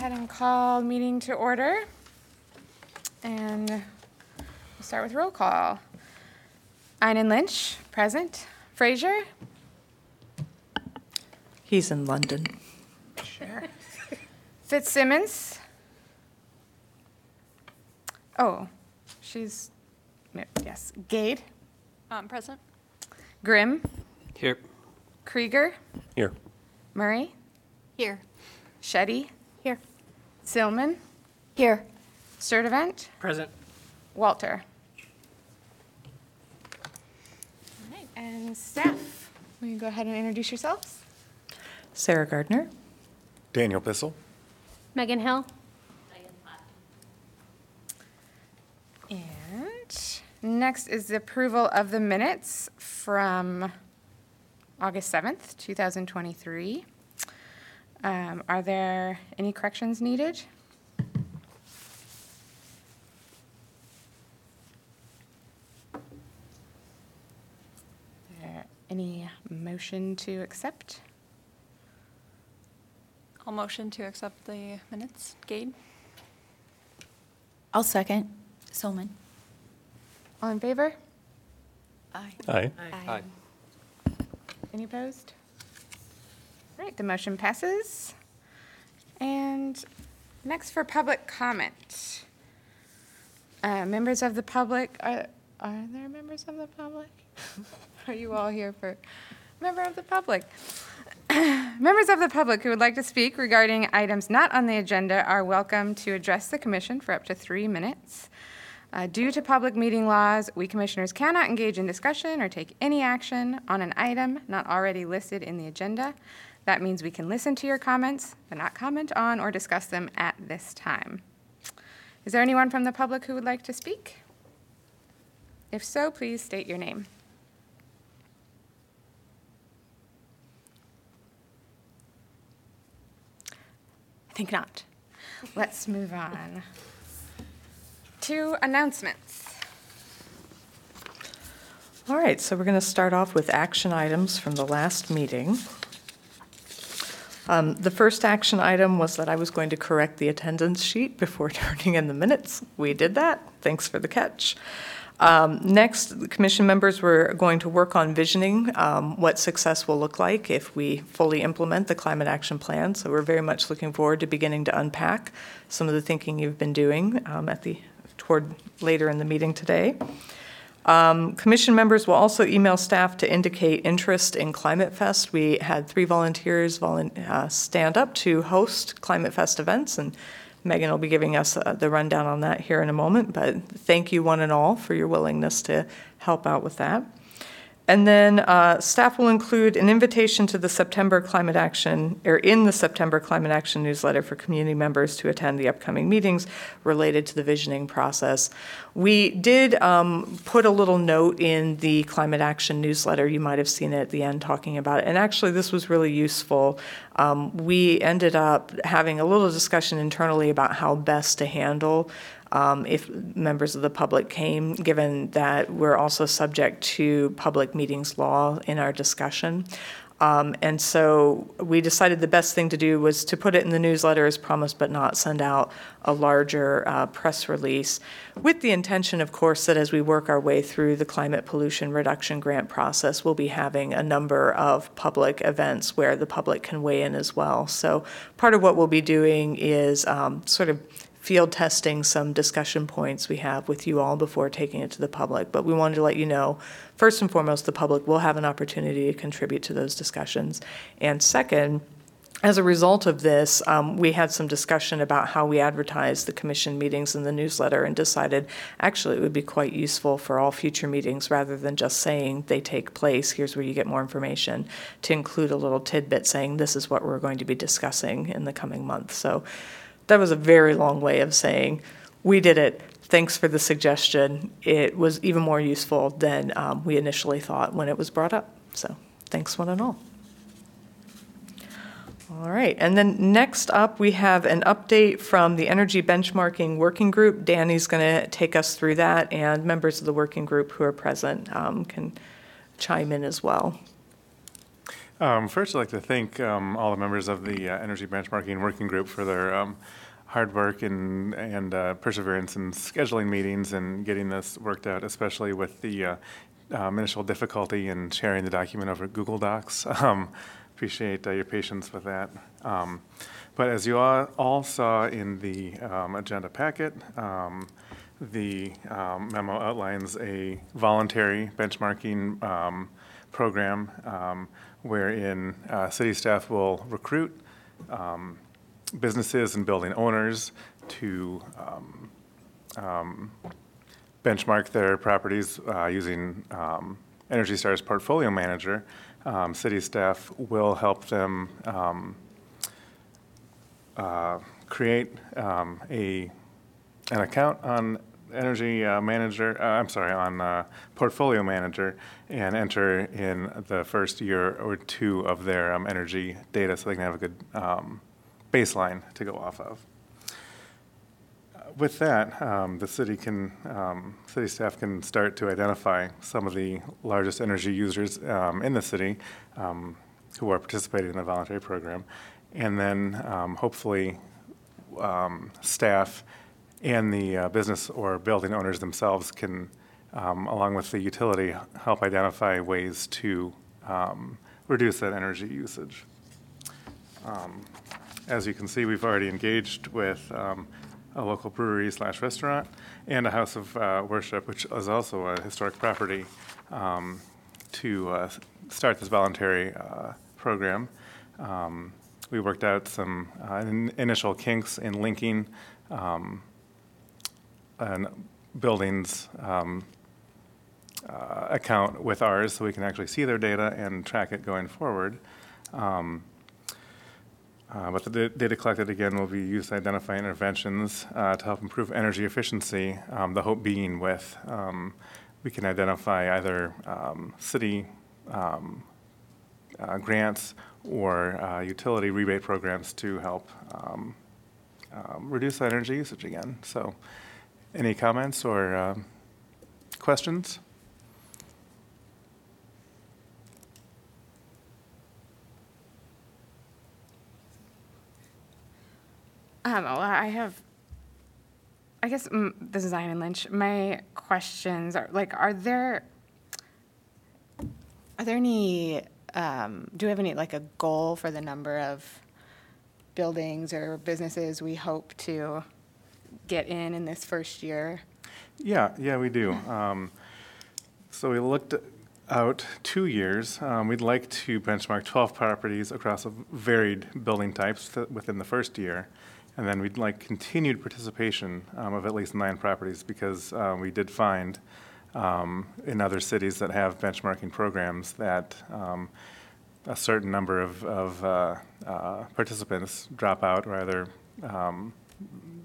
ahead and call meeting to order. And we'll start with roll call. Einen Lynch, present. Frazier? He's in London. Sure. Fitzsimmons? Oh, she's, no, yes. Gade? Um, present? Grimm? Here. Krieger? Here. Murray? Here. Shetty? Here. Silman? Here. Sturdivant? Present. Walter? All right, And staff, will you go ahead and introduce yourselves? Sarah Gardner. Daniel Bissell. Megan Hill? Diane And next is the approval of the minutes from August 7th, 2023. Um, Are there any corrections needed? There Any motion to accept? I'll motion to accept the minutes. Gade? I'll second. Solman. All in favor? Aye. Aye. Aye. Any opposed? Right, the motion passes. And next for public comment. Uh, Members of the public, are are there members of the public? Are you all here for, member of the public? Members of the public who would like to speak regarding items not on the agenda are welcome to address the commission for up to three minutes. Uh, Due to public meeting laws, we commissioners cannot engage in discussion or take any action on an item not already listed in the agenda. That means we can listen to your comments, but not comment on or discuss them at this time. Is there anyone from the public who would like to speak? If so, please state your name. I think not. Let's move on to announcements. All right, so we're going to start off with action items from the last meeting. Um, The first action item was that I was going to correct the attendance sheet before turning in the minutes. We did that. Thanks for the catch. Um, Next, the commission members were going to work on visioning um, what success will look like if we fully implement the climate action plan. So we're very much looking forward to beginning to unpack some of the thinking you've been doing um, at the, toward later in the meeting today. Um, Commission members will also email staff to indicate interest in Climate Fest. We had three volunteers volun- uh, stand up to host Climate Fest events, and Megan will be giving us uh, the rundown on that here in a moment. But thank you, one and all, for your willingness to help out with that. And then uh, staff will include an invitation to the September Climate Action, or in the September Climate Action newsletter for community members to attend the upcoming meetings related to the visioning process. We did um, put a little note in the Climate Action newsletter. You might have seen it at the end talking about it. And actually, this was really useful. Um, We ended up having a little discussion internally about how best to handle um, if members of the public came, given that we're also subject to public meetings law in our discussion. Um, And so we decided the best thing to do was to put it in the newsletter as promised, but not send out a larger uh, press release, with the intention, of course, that as we work our way through the climate pollution reduction grant process, we'll be having a number of public events where the public can weigh in as well. So part of what we'll be doing is um, sort of field testing some discussion points we have with you all before taking it to the public. But we wanted to let you know, first and foremost, the public will have an opportunity to contribute to those discussions. And second, as a result of this, um, we had some discussion about how we advertise the commission meetings in the newsletter and decided actually it would be quite useful for all future meetings rather than just saying they take place, here's where you get more information, to include a little tidbit saying this is what we're going to be discussing in the coming month. So that was a very long way of saying, we did it. Thanks for the suggestion. It was even more useful than um, we initially thought when it was brought up. So thanks, one and all. All right, and then next up, we have an update from the Energy Benchmarking Working Group. Danny's going to take us through that, and members of the working group who are present um, can chime in as well. Um, First, I'd like to thank um, all the members of the uh, Energy Benchmarking Working Group for their um, hard work and and uh, perseverance in scheduling meetings and getting this worked out, especially with the uh, um, initial difficulty in sharing the document over Google Docs. Um, Appreciate uh, your patience with that. Um, But as you all all saw in the um, agenda packet, um, the um, memo outlines a voluntary benchmarking program wherein uh, city staff will recruit um, businesses and building owners to um, um, benchmark their properties uh, using um, Energy Star's Portfolio Manager. City staff will help them uh, create a, an account on Energy uh, Manager, uh, I'm sorry, on uh, Portfolio Manager, and enter in the first year or two of their um, energy data so they can have a good um, baseline to go off of. With that, um, the city can, um, city staff can start to identify some of the largest energy users um, in the city um, who are participating in the voluntary program. And then um, hopefully, um, staff and the uh, business or building owners themselves can, along with the utility, help identify ways to reduce that energy usage. As you can see, we've already engaged with um, a local brewery slash restaurant and a house of uh, worship, which is also a historic property, um, to uh, start this voluntary uh, program. Um, We worked out some uh, in- initial kinks in linking um, an building's um, uh, account with ours, so we can actually see their data and track it going forward. Um, uh, But the da- data collected, again, will be used to identify interventions uh, to help improve energy efficiency, um, the hope being with, um, we can identify either um, city um, uh, grants or uh, utility rebate programs to help um, um, reduce energy usage again. So any comments or questions? Um, well, I have, I guess, this is and Lynch. My questions are, like, are there, are there any, um, do we have any, like, a goal for the number of buildings or businesses we hope to get in in this first year? Yeah, yeah, we do. Um, So we looked out two years. Um, We'd like to benchmark 12 properties across a varied building types th- within the first year. And then we'd like continued participation um, of at least nine properties because uh, we did find um, in other cities that have benchmarking programs that um, a certain number of, of uh, uh, participants drop out or either um,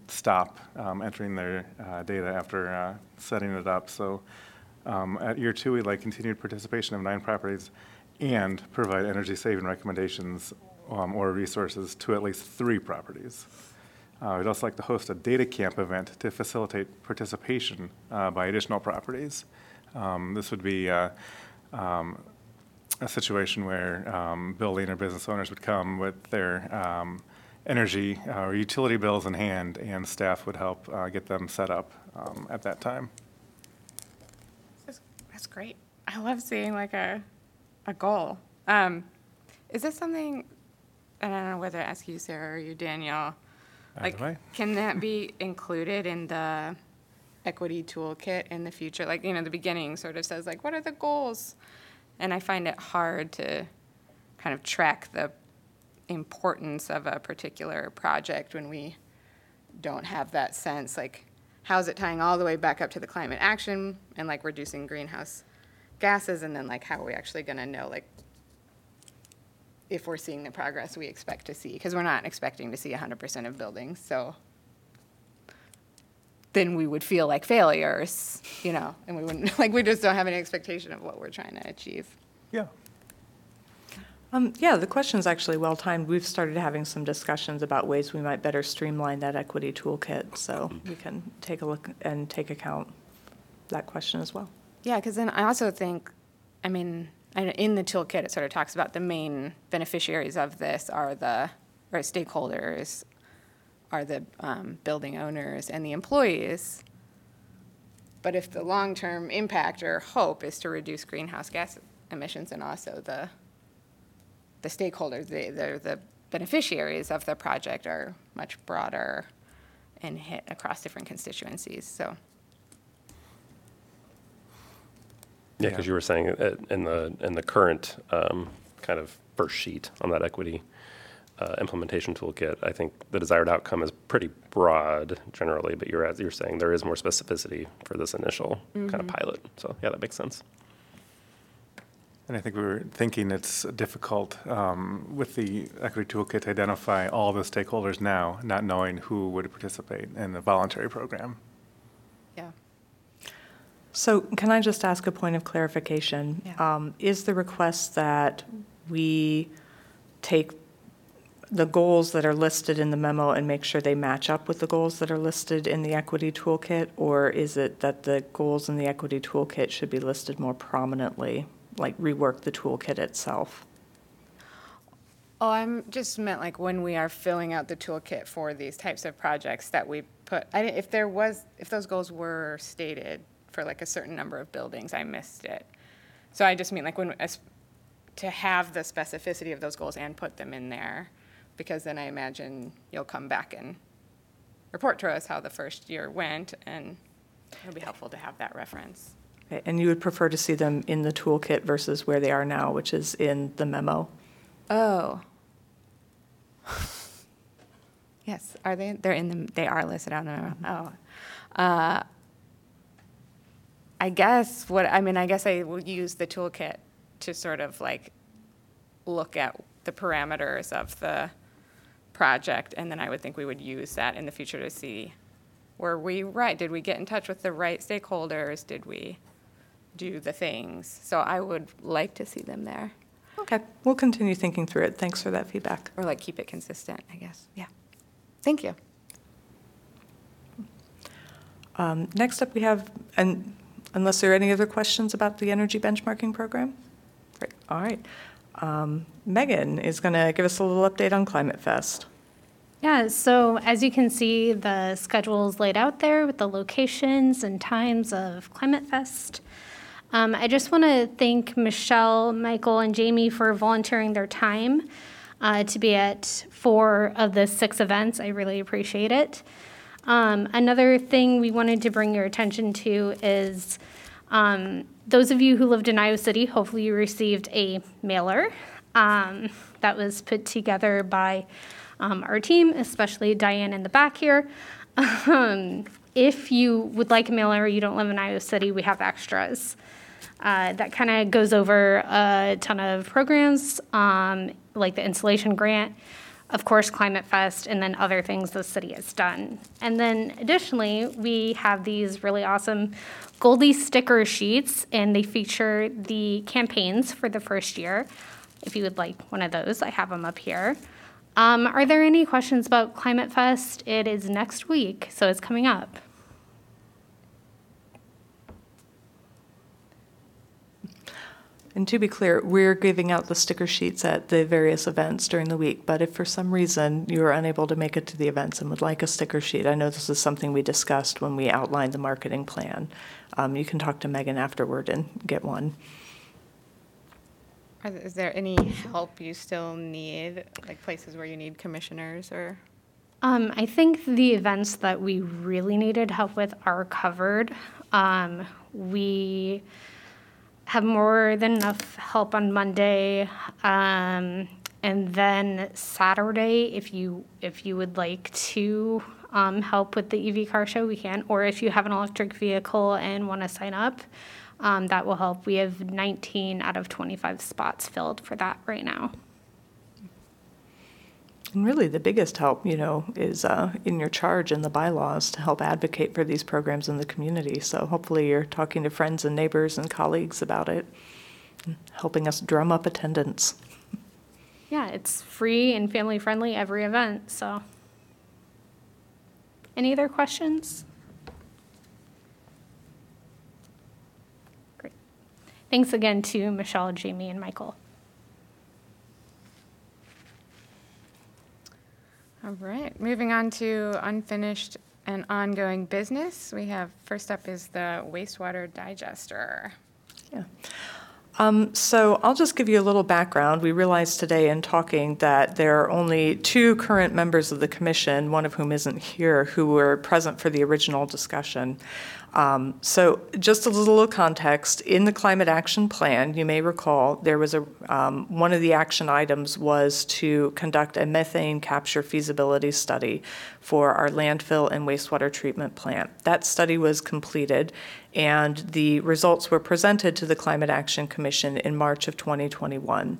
stop um, entering their uh, data after uh, setting it up. So um, at year two, we'd like continued participation of nine properties and provide energy saving recommendations um, or resources to at least three properties. Uh, We'd also like to host a data camp event to facilitate participation uh, by additional properties. Um, This would be uh, um, a situation where um, building or business owners would come with their um, energy uh, or utility bills in hand, and staff would help uh, get them set up um, at that time. That's, that's great. I love seeing like a, a goal. Um, is this something, and I don't know whether to ask you, Sarah, or you, Danielle. Like, Either way. can that be included in the equity toolkit in the future? Like, you know, the beginning sort of says like, what are the goals? And I find it hard to kind of track the importance of a particular project when we don't have that sense, like, how's it tying all the way back up to the climate action and like reducing greenhouse gases, and then like, how are we actually gonna know, like, if we're seeing the progress we expect to see, because we're not expecting to see hundred percent of buildings, so then we would feel like failures, you know, and we wouldn't, like, we just don't have any expectation of what we're trying to achieve. Yeah. Um, Yeah, the question's actually well-timed. We've started having some discussions about ways we might better streamline that equity toolkit, so we can take a look and take account that question as well. Yeah, because then I also think, I mean, and in the toolkit, it sort of talks about the main beneficiaries of this are the, or stakeholders, are the um, building owners and the employees. But if the long-term impact or hope is to reduce greenhouse gas emissions and also the, the stakeholders, the, the, the beneficiaries of the project are much broader and hit across different constituencies, so. Yeah, because you were saying in the, in the current um, kind of first sheet on that equity uh, implementation toolkit, I think the desired outcome is pretty broad generally, but you're, you're saying there is more specificity for this initial kind of pilot. So, yeah, that makes sense. And I think we were thinking it's difficult um, with the equity toolkit to identify all the stakeholders now, not knowing who would participate in the voluntary program. So can I just ask a point of clarification? Yeah. Um, Is the request that we take the goals that are listed in the memo and make sure they match up with the goals that are listed in the equity toolkit? Or is it that the goals in the equity toolkit should be listed more prominently, like rework the toolkit itself? Oh, I'm just meant like when we are filling out the toolkit for these types of projects that we put, I, didn't- if there was, if those goals were stated for like a certain number of buildings, I missed it. So I just mean like when, as- to have the specificity of those goals and put them in there, because then I imagine you'll come back and report to us how the first year went, and it'll be helpful to have that reference. Okay, And you would prefer to see them in the toolkit versus where they are now, which is in the memo? Oh. Yes, are they, they're in the, they are listed on the, oh. Uh, I guess what, I mean, I guess I would use the toolkit to sort of like look at the parameters of the project, and then I would think we would use that in the future to see, were we right? Did we get in touch with the right stakeholders? Did we do the things? So I would like to see them there. Okay, we'll continue thinking through it. Thanks for that feedback. Or like keep it consistent, I guess. Yeah. Thank you. Um, Next up, we have, and unless there are any other questions about the energy benchmarking program? Great, all right. Um, Megan is going to give us a little update on Climate Fest. Yeah, so as you can see, the schedule is laid out there with the locations and times of Climate Fest. Um, I just want to thank Michelle, Michael, and Jamie for volunteering their time uh, to be at four of the six events. I really appreciate it. Um, another thing we wanted to bring your attention to is um, those of you who lived in Iowa City, hopefully you received a mailer um, that was put together by um, our team, especially Diane in the back here. Um, if you would like a mailer, or you don't live in Iowa City, we have extras. Uh, that kind of goes over a ton of programs, um, like the installation grant, of course, Climate Fest, and then other things the city has done. And then additionally, we have these really awesome Goldie sticker sheets, and they feature the campaigns for the first year. If you would like one of those, I have them up here. Um, are there any questions about Climate Fest? It is next week, so it's coming up. And to be clear, we're giving out the sticker sheets at the various events during the week, but if for some reason you are unable to make it to the events and would like a sticker sheet, I know this is something we discussed when we outlined the marketing plan. Um, You can talk to Megan afterward and get one. Are Is there any help you still need, like places where you need commissioners or? Um, I think the events that we really needed help with are covered. Um, we have more than enough help on Monday. Um, and then Saturday, if you, if you would like to, um, help with the EV car show, we can. Or if you have an electric vehicle and want to sign up, um, that will help. We have 19 out of 25 spots filled for that right now. And really, the biggest help, you know, is uh, in your charge in the bylaws to help advocate for these programs in the community. So hopefully you're talking to friends and neighbors and colleagues about it, and helping us drum up attendance. Yeah, it's free and family friendly every event, so. Any other questions? Great. Thanks again to Michelle, Jamie, and Michael. All right, moving on to unfinished and ongoing business. We have, first up is the wastewater digester. Yeah. Um, So I'll just give you a little background. We realized today in talking that there are only two current members of the commission, one of whom isn't here, who were present for the original discussion. Um, So just a little context, in the Climate Action Plan, you may recall, there was a, um, one of the action items was to conduct a methane capture feasibility study for our landfill and wastewater treatment plant. That study was completed, and the results were presented to the Climate Action Commission in March of 2021.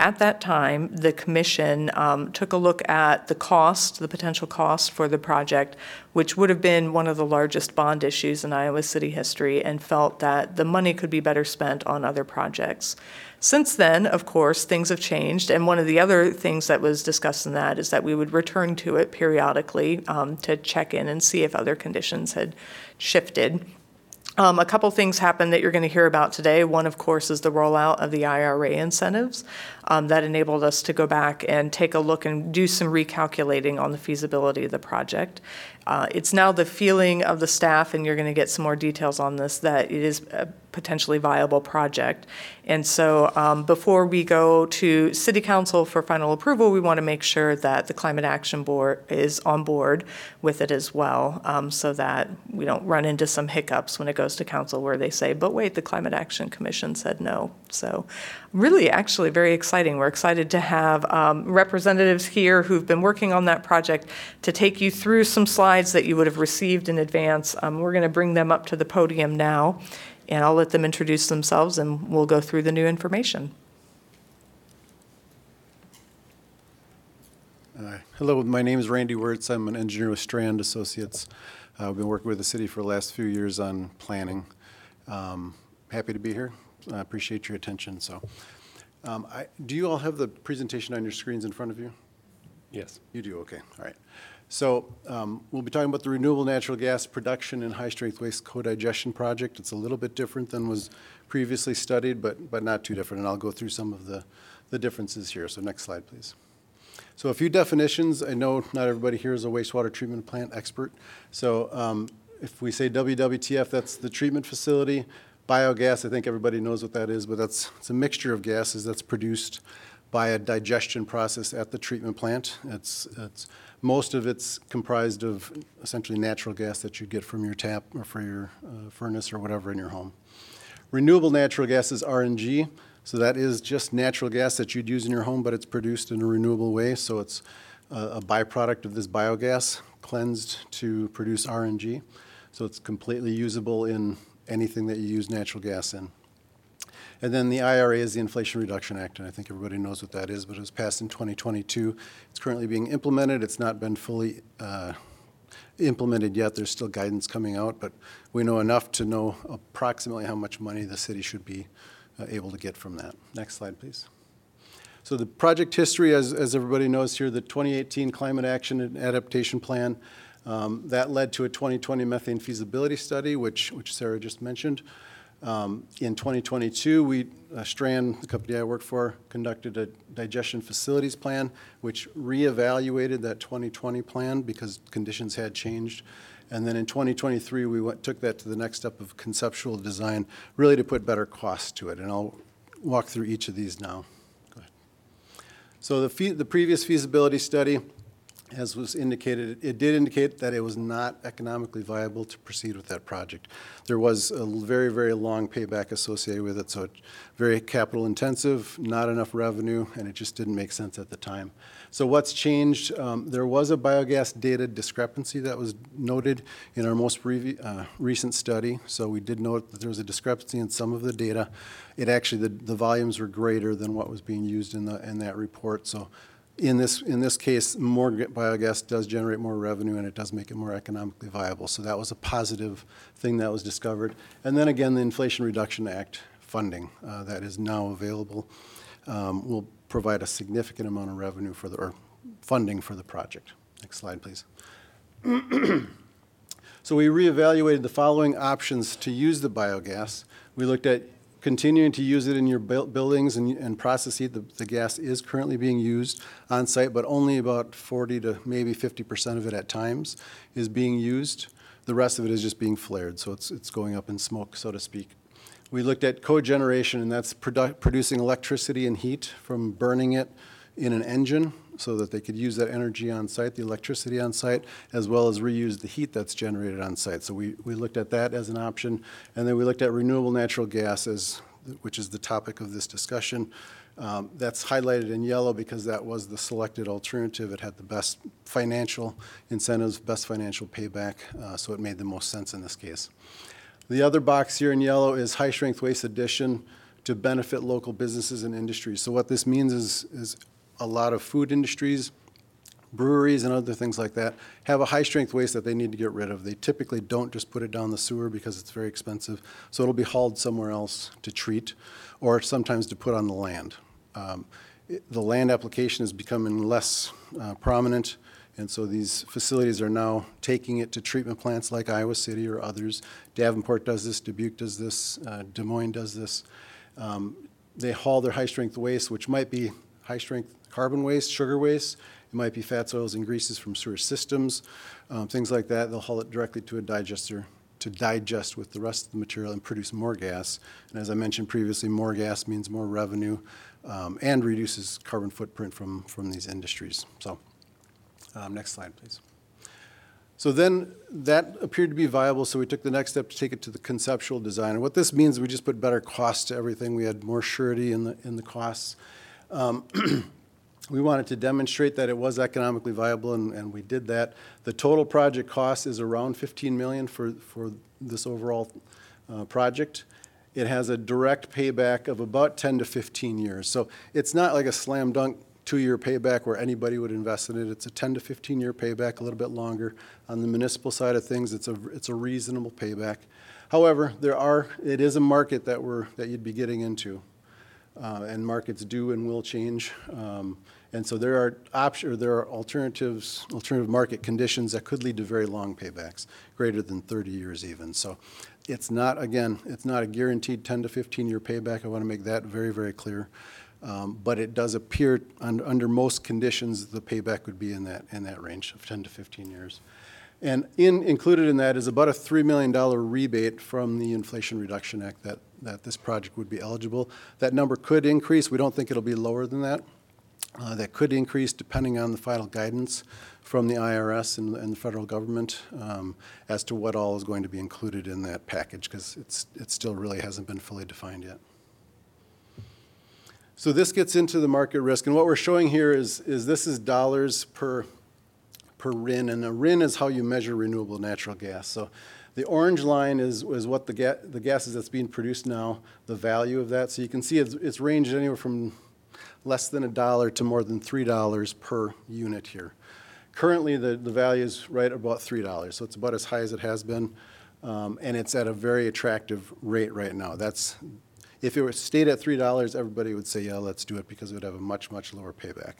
At that time, the commission um, took a look at the cost, the potential cost for the project, which would have been one of the largest bond issues in Iowa city history, and felt that the money could be better spent on other projects. Since then, of course, things have changed, and one of the other things that was discussed in that is that we would return to it periodically um, to check in and see if other conditions had shifted. Um, a couple things happened that you're going to hear about today. One, of course, is the rollout of the IRA incentives um, that enabled us to go back and take a look and do some recalculating on the feasibility of the project. Uh, it's now the feeling of the staff, and you're going to get some more details on this, that it is a potentially viable project. And so um, before we go to City Council for final approval, we want to make sure that the Climate Action Board is on board with it as well, um, so that we don't run into some hiccups when it goes to council where they say, but wait, the Climate Action Commission said no. So really, actually, very exciting. We're excited to have um, representatives here who've been working on that project to take you through some slides that you would have received in advance. Um, We're going to bring them up to the podium now, and I'll let them introduce themselves, and we'll go through the new information. Uh, Hello, my name is Randy Wirtz. I'm an engineer with Strand Associates. Uh, I've been working with the city for the last few years on planning. Um, Happy to be here. I appreciate your attention, so. um, I- Do you all have the presentation on your screens in front of you? Yes. You do, okay, all right. So um, we'll be talking about the renewable natural gas production and high-strength waste co-digestion project. It's a little bit different than was previously studied, but, but not too different, and I'll go through some of the, the differences here. So next slide, please. So a few definitions. I know not everybody here is a wastewater treatment plant expert. So um, if we say WWTF, that's the treatment facility. Biogas, I think everybody knows what that is, but that's, it's a mixture of gases that's produced by a digestion process at the treatment plant. It's, it's, most of it's comprised of essentially natural gas that you get from your tap or for your uh, furnace or whatever in your home. Renewable natural gas is RNG, so that is just natural gas that you'd use in your home, but it's produced in a renewable way, so it's a a byproduct of this biogas cleansed to produce RNG. So it's completely usable in anything that you use natural gas in. And then the IRA is the Inflation Reduction Act, and I think everybody knows what that is, but it was passed in 2022. It's currently being implemented. It's not been fully uh, implemented yet. There's still guidance coming out, but we know enough to know approximately how much money the city should be uh, able to get from that. Next slide, please. So the project history, as, as everybody knows here, the 2018 Climate Action and Adaptation Plan, um, that led to a 2020 methane feasibility study, which, which Sarah just mentioned. Um, In 2022, we, uh, Strand, the company I work for, conducted a digestion facilities plan, which reevaluated that 2020 plan because conditions had changed. And then in 2023, we went, took that to the next step of conceptual design, really to put better costs to it. And I'll walk through each of these now. Go ahead. So the, the previous feasibility study, as was indicated, it did indicate that it was not economically viable to proceed with that project. There was a very, very long payback associated with it, so it, very capital intensive, not enough revenue, and it just didn't make sense at the time. So what's changed? Um, there was a biogas data discrepancy that was noted in our most uh, recent study. So we did note that there was a discrepancy in some of the data. It actually, the, the volumes were greater than what was being used in the, in that report. So in this, in this case, more biogas does generate more revenue and it does make it more economically viable. So that was a positive thing that was discovered. And then again, the Inflation Reduction Act funding uh, that is now available um, will provide a significant amount of revenue for the, or funding for the project. Next slide, please. So we reevaluated the following options to use the biogas. We looked at continuing to use it in your buil- buildings and, and process it. The, the gas is currently being used on site, but only about 40 to maybe 50% of it at times is being used. The rest of it is just being flared, so it's, it's going up in smoke, so to speak. We looked at cogeneration, and that's produ- producing electricity and heat from burning it in an engine so that they could use that energy on site, the electricity on site, as well as reuse the heat that's generated on site. So we, we looked at that as an option. And then we looked at renewable natural gas as, which is the topic of this discussion. Um, That's highlighted in yellow because that was the selected alternative. It had the best financial incentives, best financial payback, uh, so it made the most sense in this case. The other box here in yellow is high-strength waste addition to benefit local businesses and industries. So what this means is, is a lot of food industries, breweries and other things like that have a high-strength waste that they need to get rid of. They typically don't just put it down the sewer because it's very expensive, so it'll be hauled somewhere else to treat, or sometimes to put on the land. Um, it- The land application is becoming less uh, prominent, and so these facilities are now taking it to treatment plants like Iowa City or others. Davenport does this, Dubuque does this, uh, Des Moines does this. Um, They haul their high-strength waste, which might be high-strength carbon waste, sugar waste, it might be fats, oils, and greases from sewer systems, um, things like that. They'll haul it directly to a digester to digest with the rest of the material and produce more gas. And as I mentioned previously, more gas means more revenue um, and reduces carbon footprint from, from these industries. So, um, next slide, please. So then, that appeared to be viable, so we took the next step to take it to the conceptual design. And what this means, we just put better cost to everything. We had more surety in the, in the costs. Um, We wanted to demonstrate that it was economically viable, and, and we did that. The total project cost is around 15 million for, for this overall uh, project. It has a direct payback of about 10 to 15 years. So it's not like a slam dunk two-year payback where anybody would invest in it. It's a 10 to 15-year payback, a little bit longer. On the municipal side of things, it's a, it's a reasonable payback. However, there are, it is a market that we're, that you'd be getting into. Uh, and markets do and will change. Um, And so there are option, or there are alternatives, alternative market conditions that could lead to very long paybacks, greater than 30 years even. So it's not, again, it's not a guaranteed 10 to 15-year payback. I want to make that very, very clear. Um, But it does appear, un- under most conditions, the payback would be in that, in that range of 10 to 15 years. And in, included in that is about a $3 million rebate from the Inflation Reduction Act that, that this project would be eligible. That number could increase. We don't think it'll be lower than that. Uh, That could increase depending on the final guidance from the IRS and, and the federal government um, as to what all is going to be included in that package, because it's, it still really hasn't been fully defined yet. So this gets into the market risk, and what we're showing here is, is this is dollars per, per RIN, and a RIN is how you measure renewable natural gas. So the orange line is, is what the ga, the gases that's being produced now, the value of that. So you can see it's, it's ranged anywhere from less than a dollar to more than three dollars per unit here. Currently, the, the value is right about three dollars, so it's about as high as it has been, um, and it's at a very attractive rate right now. That's, if it were stayed at three dollars, everybody would say, yeah, let's do it, because it would have a much, much lower payback.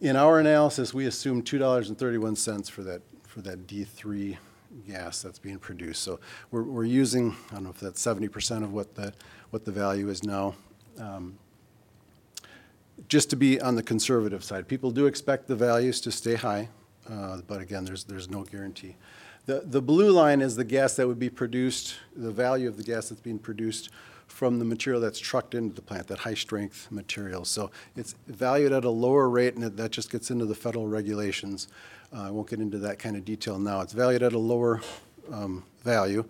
In our analysis, we assume two dollars and thirty-one cents for that, for that D three gas that's being produced. So we're, we're using, I don't know if that's seventy percent of what the, what the value is now. Um, just to be on the conservative side. People do expect the values to stay high, uh, but again, there's, there's no guarantee. The, the blue line is the gas that would be produced, the value of the gas that's being produced from the material that's trucked into the plant, that high-strength material. So it's valued at a lower rate, and that- that just gets into the federal regulations. Uh, I won't get into that kind of detail now. It's valued at a lower um, value,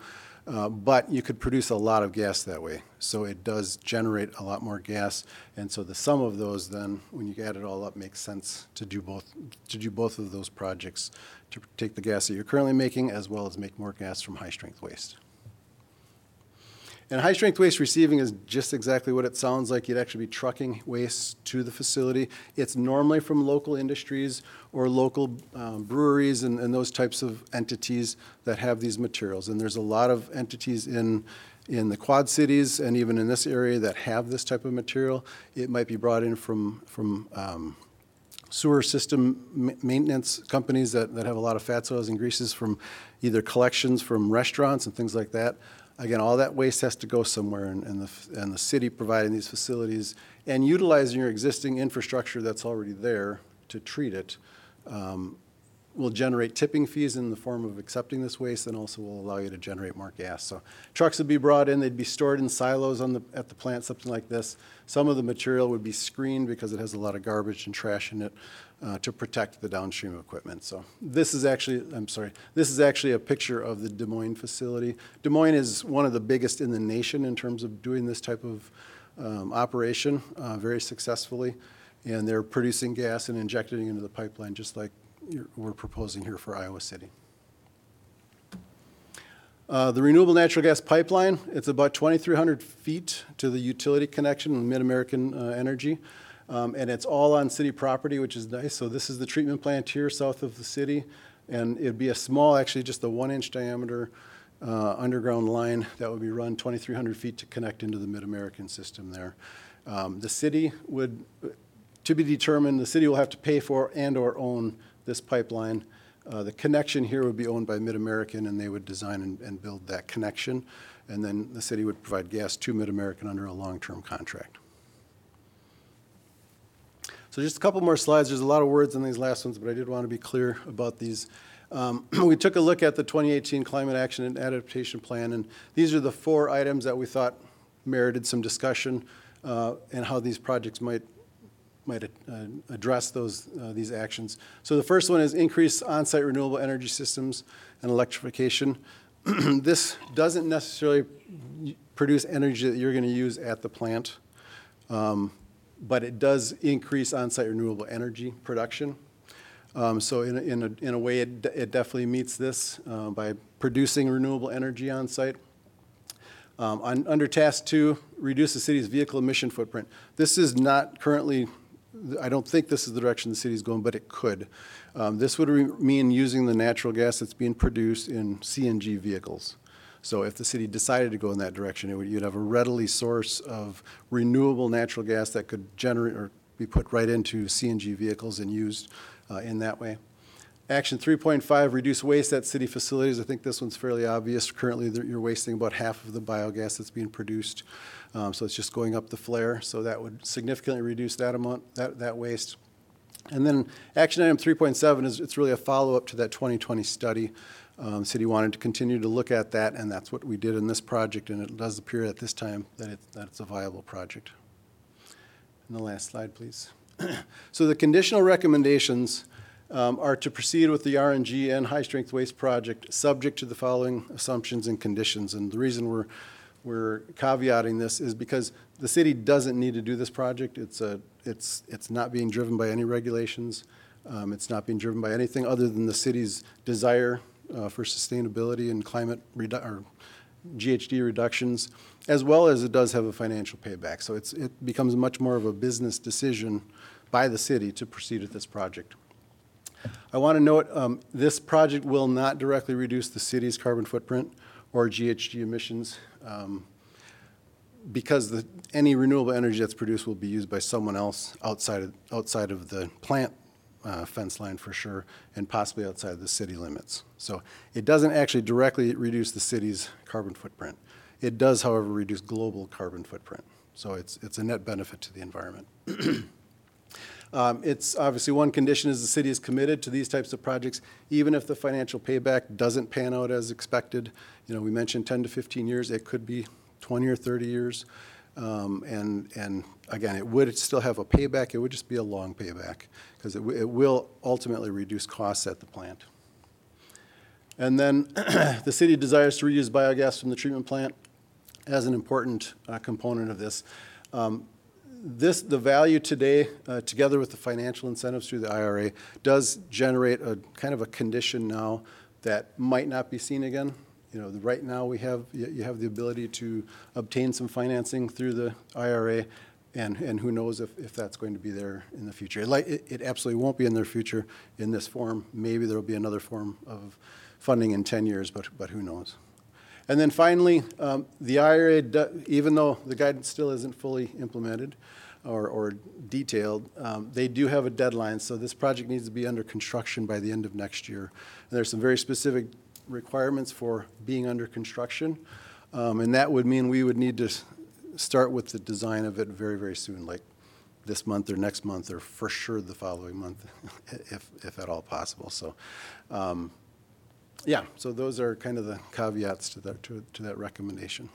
uh, but you could produce a lot of gas that way. So it does generate a lot more gas, and so the sum of those then, when you add it all up, makes sense to do both, to do both of those projects, to take the gas that you're currently making as well as make more gas from high-strength waste. And high-strength waste receiving is just exactly what it sounds like. You'd actually be trucking waste to the facility. It's normally from local industries or local um, breweries and, and those types of entities that have these materials. And there's a lot of entities in, in the Quad Cities and even in this area that have this type of material. It might be brought in from, from um, sewer system ma- maintenance companies that, that have a lot of fats, oils, and greases from either collections from restaurants and things like that. Again, all that waste has to go somewhere, and, and the, and the city providing these facilities and utilizing your existing infrastructure that's already there to treat it um, will generate tipping fees in the form of accepting this waste and also will allow you to generate more gas. So trucks would be brought in, they'd be stored in silos on the, at the plant, something like this. Some of the material would be screened because it has a lot of garbage and trash in it uh, to protect the downstream equipment. So this is actually, I'm sorry, this is actually a picture of the Des Moines facility. Des Moines is one of the biggest in the nation in terms of doing this type of um, operation uh, very successfully. And they're producing gas and injecting it into the pipeline, just like we're proposing here for Iowa City. Uh, The renewable natural gas pipeline, it's about 2,300 feet to the utility connection with Mid-American uh, Energy. Um, And it's all on city property, which is nice. So this is the treatment plant here south of the city. And it'd be a small, actually just a one-inch diameter uh, underground line that would be run 2,300 feet to connect into the Mid-American system there. Um, The city would, to be determined, the city will have to pay for and/or own this pipeline. Uh, The connection here would be owned by Mid-American, and they would design and- and build that connection. And then the city would provide gas to Mid-American under a long-term contract. So just a couple more slides. There's a lot of words in these last ones, but I did want to be clear about these. Um, We took a look at the 2018 Climate Action and Adaptation Plan, and these are the four items that we thought merited some discussion uh, and how these projects might might uh, address those, uh, these actions. So the first one is increase on-site renewable energy systems and electrification. This doesn't necessarily produce energy that you're going to use at the plant, um, but it does increase on-site renewable energy production. Um, So in, a- in a, in a way, it it definitely meets this uh, by producing renewable energy on-site. Um, on- Under task two, reduce the city's vehicle emission footprint. This is not currently, I don't think this is the direction the city's going, but it could. Um, This would re- mean using the natural gas that's being produced in CNG vehicles. So if the city decided to go in that direction, it would, you'd have a readily source of renewable natural gas that could generate or be put right into CNG vehicles and used uh, in that way. Action 3.5, reduce waste at city facilities. I think this one's fairly obvious. Currently, you're wasting about half of the biogas that's being produced. Um, So it's just going up the flare. So that would significantly reduce that amount, that, that waste. And then action item 3.7 is, it's really a follow-up to that 2020 study. Um, City wanted to continue to look at that, and that's what we did in this project, and it does appear at this time that it, that it's a viable project. And the last slide, please. So the conditional recommendations um, are to proceed with the RNG and high-strength waste project, subject to the following assumptions and conditions. And the reason we're, we're caveating this is because the city doesn't need to do this project. It's a, it's, it's not being driven by any regulations. Um, It's not being driven by anything other than the city's desire uh, for sustainability and climate redu, or GHG reductions, as well as it does have a financial payback. So it's, it becomes much more of a business decision by the city to proceed with this project. I want to note, um, this project will not directly reduce the city's carbon footprint or GHG emissions, um, because the, any renewable energy that's produced will be used by someone else outside of, outside of the plant uh, fence line for sure, and possibly outside of the city limits. So it doesn't actually directly reduce the city's carbon footprint. It does, however, reduce global carbon footprint. So it's, it's a net benefit to the environment. Um, It's, obviously, one condition is the city is committed to these types of projects, even if the financial payback doesn't pan out as expected. You know, we mentioned 10 to 15 years, it could be 20 or 30 years. Um, And, and again, it would still have a payback, it would just be a long payback, because it it will ultimately reduce costs at the plant. And then, the city desires to reuse biogas from the treatment plant as an important uh, component of this. Um, This, the value today, uh, together with the financial incentives through the IRA, does generate a kind of a condition now that might not be seen again. You know, right now, we have, you you have the ability to obtain some financing through the IRA, and, and who knows if, if that's going to be there in the future. It Like, it it absolutely won't be in their future in this form. Maybe there'll be another form of funding in 10 years, but, but who knows? And then finally, um, the IRA, even though the guidance still isn't fully implemented or, or detailed, um, they do have a deadline, so this project needs to be under construction by the end of next year. And there's some very specific requirements for being under construction. Um, And that would mean we would need to start with the design of it very, very soon, like this month or next month, or for sure the following month, if, if at all possible. So, um, yeah, so those are kind of the caveats to that, to, to that recommendation.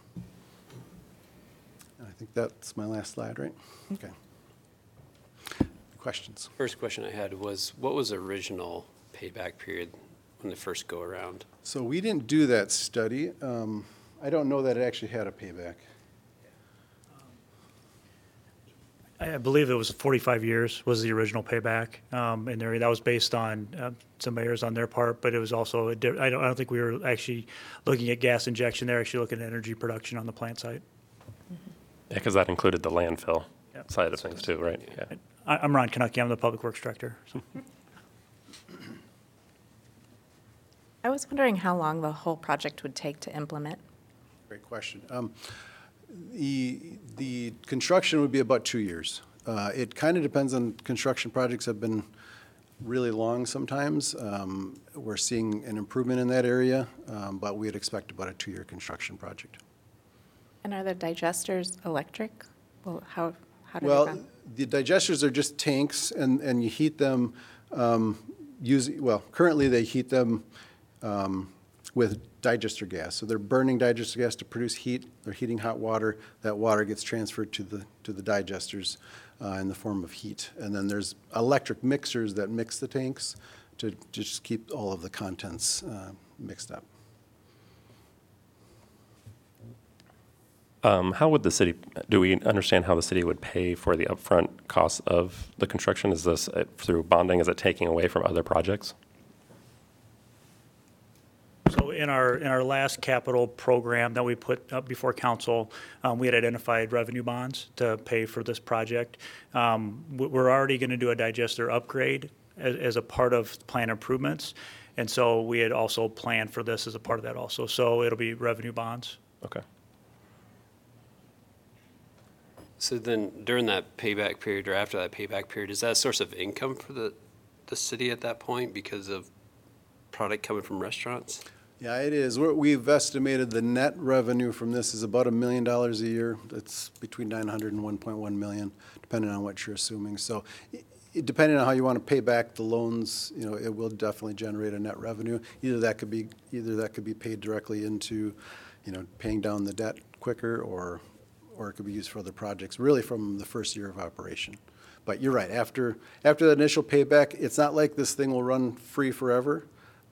And I think that's my last slide, right? Okay. Questions? First question I had was, what was the original payback period when the first go around? So we didn't do that study. Um, I don't know that it actually had a payback. I I believe it was 45 years was the original payback. Um, and there, that was based on uh, some errors on their part, but it was also, a di- I don't, I don't think we were actually looking at gas injection. They're actually looking at energy production on the plant site. Yeah, because that included the landfill Yep. side of things too, right? Yeah. I, I'm Ron Knoche. I'm the Public Works Director. So I was wondering how long the whole project would take to implement. Great question. Um, The, the construction would be about two years. Uh, It kind of depends on, construction projects have been really long sometimes. Um, We're seeing an improvement in that area, um, but we'd expect about a two-year construction project. And are the digesters electric? Well, how, how do they Well, run? the digesters are just tanks, and, and you heat them um, using, well, currently they heat them um, with digester gas. So they're burning digester gas to produce heat, they're heating hot water, that water gets transferred to the, to the digesters uh, in the form of heat. And then there's electric mixers that mix the tanks to just keep all of the contents uh, mixed up. Um, How would the city, do we understand how the city would pay for the upfront costs of the construction? Is this uh, through bonding? Is it taking away from other projects? So in our, in our last capital program that we put up before council, um, we had identified revenue bonds to pay for this project. Um, we- We're already going to do a digester upgrade as, as a part of plan improvements. And so we had also planned for this as a part of that also. So it'll be revenue bonds. Okay. So then during that payback period or after that payback period, is that a source of income for the, the city at that point because of product coming from restaurants? Yeah, it is. We're- We've estimated the net revenue from this is about a million dollars a year. That's between 900 and 1.1 million, depending on what you're assuming. So depending on how you want to pay back the loans, you know, it will definitely generate a net revenue. Either that could be, either that could be paid directly into, you know, paying down the debt quicker, or, or it could be used for other projects, really from the first year of operation. But you're right, after, after the initial payback, it's not like this thing will run free forever.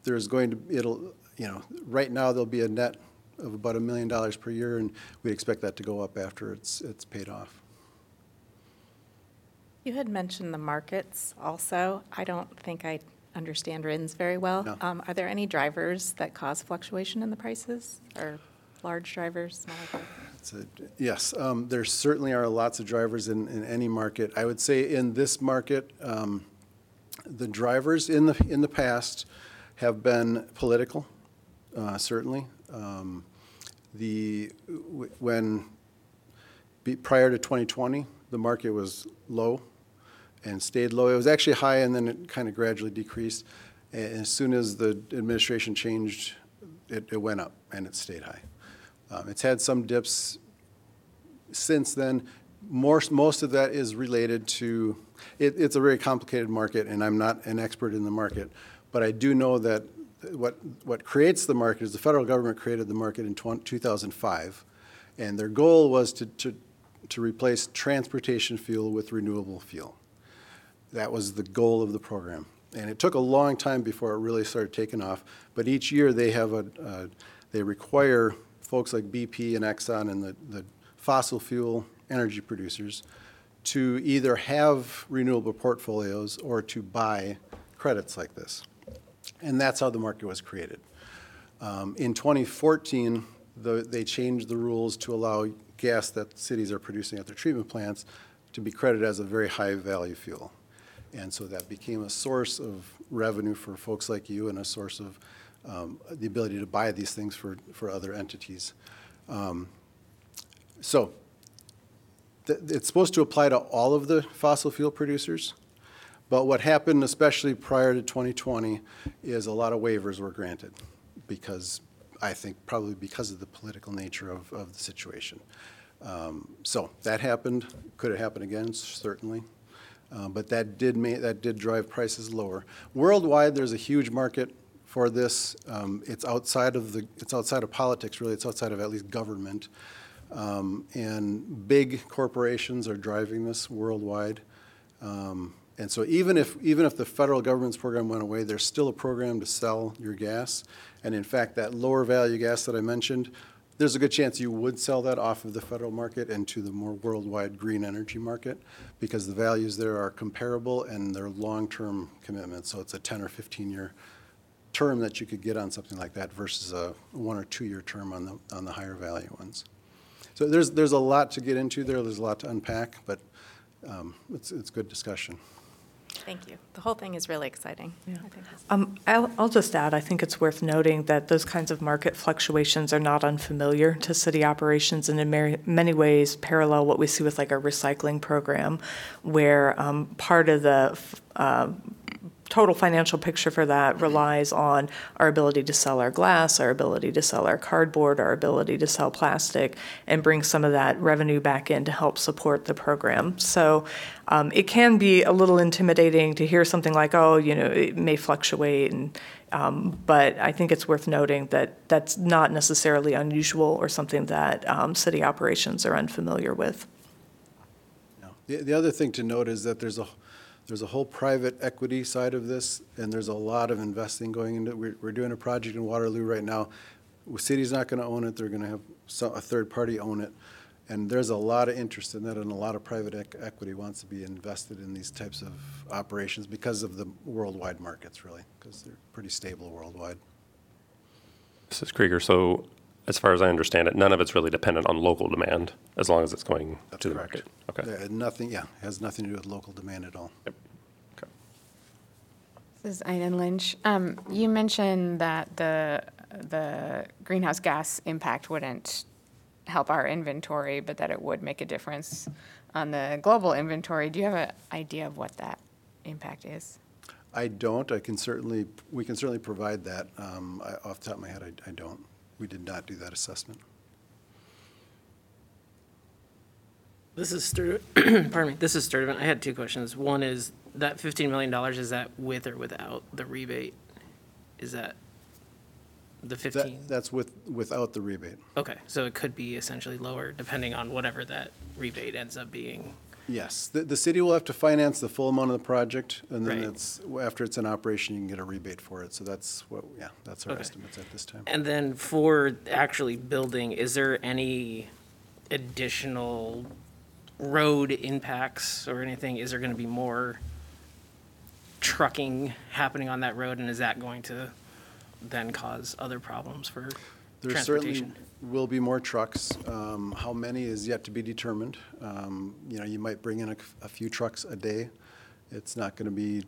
There's going to, it'll, you know, right now, there'll be a net of about a million dollars per year, and we expect that to go up after it's, it's paid off. You had mentioned the markets also. I don't think I understand RINs very well. No. Um, Are there any drivers that cause fluctuation in the prices? Or large drivers, smaller drivers? It's a- Yes, um, there certainly are lots of drivers in, in any market. I would say in this market, um, the drivers in the, in the past have been political, uh, certainly. Um, The, w- when, be- prior to 2020, the market was low and stayed low. It was actually high, and then it kind of gradually decreased. As soon as the administration changed, it, it went up, and it stayed high. Um, It's had some dips since then. More, most of that is related to, it, it's a very complicated market, and I'm not an expert in the market, but I do know that what, what creates the market is the federal government created the market in 20 2005, and their goal was to, to, to replace transportation fuel with renewable fuel. That was the goal of the program. And it took a long time before it really started taking off, but each year they have a, uh, they require folks like BP and Exxon and the, the fossil fuel energy producers to either have renewable portfolios or to buy credits like this. And that's how the market was created. Um, In 2014, the- they changed the rules to allow gas that cities are producing at their treatment plants to be credited as a very high-value fuel. And so that became a source of revenue for folks like you and a source of um, the ability to buy these things for, for other entities. Um, So th- it's supposed to apply to all of the fossil fuel producers. But what happened, especially prior to 2020, is a lot of waivers were granted because I think probably because of the political nature of, of the situation. Um, So that happened. Could it happen again? Certainly. Uh, But that did ma, that did drive prices lower. Worldwide, there's a huge market for this. Um, It's outside of the, it's outside of politics, really. It's outside of at least government. Um, And big corporations are driving this worldwide. Um, And so even if, even if the federal government's program went away, there's still a program to sell your gas. And in fact, that lower value gas that I mentioned, there's a good chance you would sell that off of the federal market into the more worldwide green energy market because the values there are comparable and they're long-term commitments. So it's a 10 or 15-year term that you could get on something like that versus a one or two-year term on the, on the higher value ones. So there's, there's a lot to get into there, there's a lot to unpack, but um, it's, it's good discussion. Thank you. The whole thing is really exciting. I think that's- Um, I'll, I'll just add, I think it's worth noting that those kinds of market fluctuations are not unfamiliar to city operations and in many, many ways parallel what we see with like a recycling program, where um, part of the f- uh, total financial picture for that relies on our ability to sell our glass, our ability to sell our cardboard, our ability to sell plastic, and bring some of that revenue back in to help support the program. So um, it can be a little intimidating to hear something like, oh, you know, it may fluctuate, and um, but I think it's worth noting that that's not necessarily unusual or something that um, city operations are unfamiliar with. No. The, the other thing to note is that there's a, there's a whole private equity side of this, and there's a lot of investing going into, it. we're, we're doing a project in Waterloo right now. The city's not gonna own it, they're gonna have some, a third party own it. And there's a lot of interest in that, and a lot of private equity wants to be invested in these types of operations because of the worldwide markets, really, because they're pretty stable worldwide. Mrs. Krieger, so as far as I understand it, none of it's really dependent on local demand, as long as it's going That's to the correct. market? Okay. Yeah, Nothing, yeah, has nothing to do with local demand at all. Yep. Okay. This is Iden Lynch. Um, You mentioned that the, the greenhouse gas impact wouldn't help our inventory, but that it would make a difference on the global inventory. Do you have an idea of what that impact is? I don't, I can certainly, we can certainly provide that. Um, I- Off the top of my head, I, I don't. We did not do that assessment. This is Stur, pardon me, this is Sturtevant. I had two questions. One is, that $15 million, is that with or without the rebate? Is that the 15? That, that's with, without the rebate. Okay, so it could be essentially lower depending on whatever that rebate ends up being. Yes, the, the city will have to finance the full amount of the project, and then Right. it's, after it's in operation, you can get a rebate for it. So that's what, yeah, that's our Okay. estimates at this time. And then for actually building, is there any additional road impacts or anything? Is there going to be more trucking happening on that road? And is that going to then cause other problems for There certainly transportation? will be more trucks. Um, How many is yet to be determined. Um, You know, you might bring in a, a few trucks a day. It's not going to be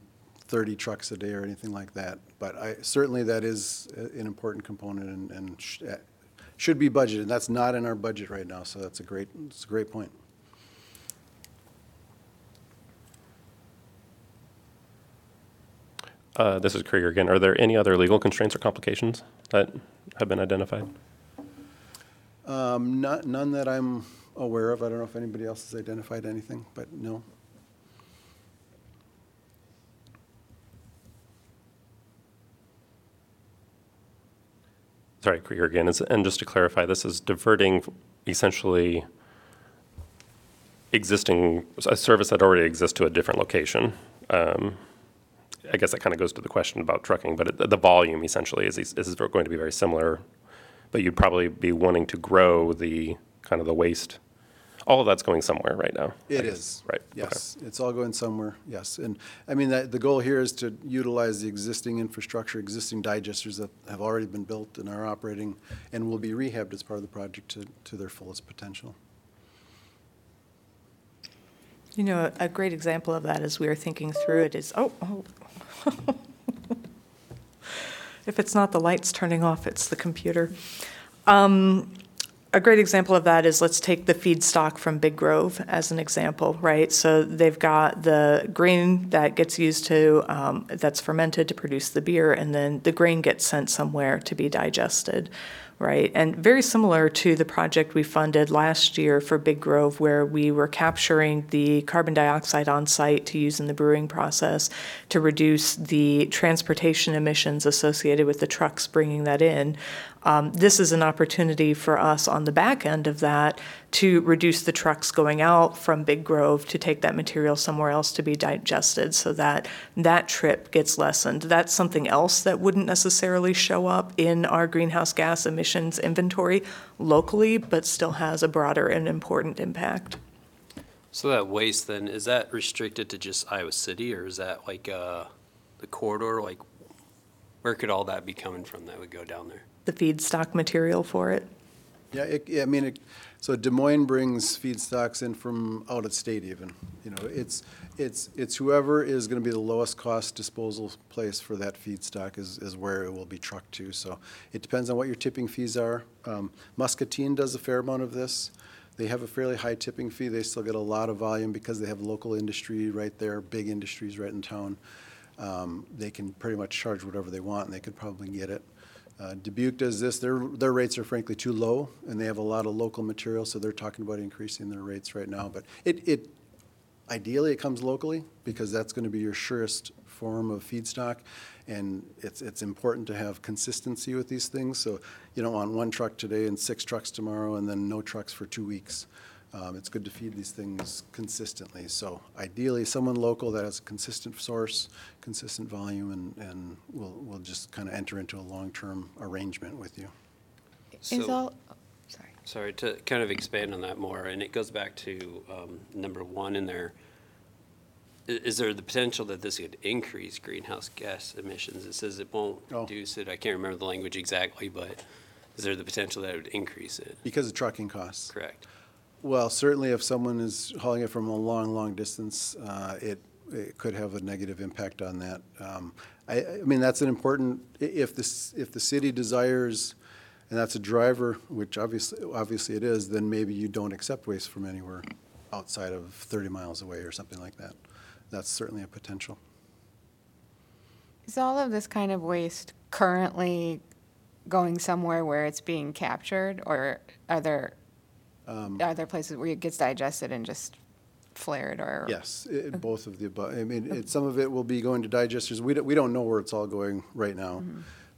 30 trucks a day or anything like that. But I, certainly that is a- an important component and, and sh- eh, should be budgeted. That's not in our budget right now, so that's a great, it's a great point. Uh, This is Krieger again. Are there any other legal constraints or complications that have been identified? Um, not, none that I'm aware of. I don't know if anybody else has identified anything, but no. Sorry, Krieger again. And just to clarify, this is diverting essentially existing, a service that already exists to a different location. Um, I guess that kind of goes to the question about trucking, but it- the volume essentially is, is going to be very similar. But you'd probably be wanting to grow the, kind of the waste. All of that's going somewhere right now. I It guess. Right. okay. Yes, it's all going somewhere, yes. And, I mean, that, the goal here is to utilize the existing infrastructure, existing digesters that have already been built and are operating and will be rehabbed as part of the project to, to their fullest potential. You know, a great example of that as we were thinking through it is, oh, oh. If it's not the lights turning off, it's the computer. Um, A great example of that is let's take the feedstock from Big Grove as an example, right? So they've got the grain that gets used to, um, that's fermented to produce the beer, and then the grain gets sent somewhere to be digested, right? And very similar to the project we funded last year for Big Grove, where we were capturing the carbon dioxide on site to use in the brewing process to reduce the transportation emissions associated with the trucks bringing that in. Um, This is an opportunity for us on the back end of that to reduce the trucks going out from Big Grove to take that material somewhere else to be digested so that that trip gets lessened. That's something else that wouldn't necessarily show up in our greenhouse gas emissions inventory locally, but still has a broader and important impact. So that waste then, is that restricted to just Iowa City or is that like, uh, the corridor? Like, where could all that be coming from that would go down there? The feedstock material for it. Yeah, it, yeah, I mean, it, so Des Moines brings feedstocks in from out of state even. You know, it's, it's, it's whoever is gonna be the lowest cost disposal place for that feedstock is, is where it will be trucked to. So it depends on what your tipping fees are. Um, Muscatine does a fair amount of this. They have a fairly high tipping fee. They still get a lot of volume because they have local industry right there, big industries right in town. Um, They can pretty much charge whatever they want and they could probably get it. Uh, Dubuque does this, their, their rates are frankly too low, and they have a lot of local material, so they're talking about increasing their rates right now. But it, it, ideally, it comes locally, because that's gonna be your surest form of feedstock. And it's, it's important to have consistency with these things, so you don't want one truck today and six trucks tomorrow, and then no trucks for two weeks. Um, it's good to feed these things consistently. So ideally, someone local that has a consistent source, consistent volume, and, and we'll, we'll just kind of enter into a long-term arrangement with you. Is So- all, oh, sorry. Sorry, to kind of expand on that more, and it goes back to um, number one in there. I- Is there the potential that this could increase greenhouse gas emissions? It says it won't Oh. reduce it. I can't remember the language exactly, but is there the potential that it would increase it? Because of trucking costs. Correct. Well, certainly if someone is hauling it from a long, long distance, uh, it, it could have a negative impact on that. Um, I, I mean, that's an important, if this, if the city desires, and that's a driver, which obviously, obviously it is, then maybe you don't accept waste from anywhere outside of 30 miles away or something like that. That's certainly a potential. Is all of this kind of waste currently going somewhere where it's being captured, or are there, are there places where it gets digested and just flared, or? Yes, i- both of the above. I mean, it, some of it will be going to digesters. We don't, we don't know where it's all going right now.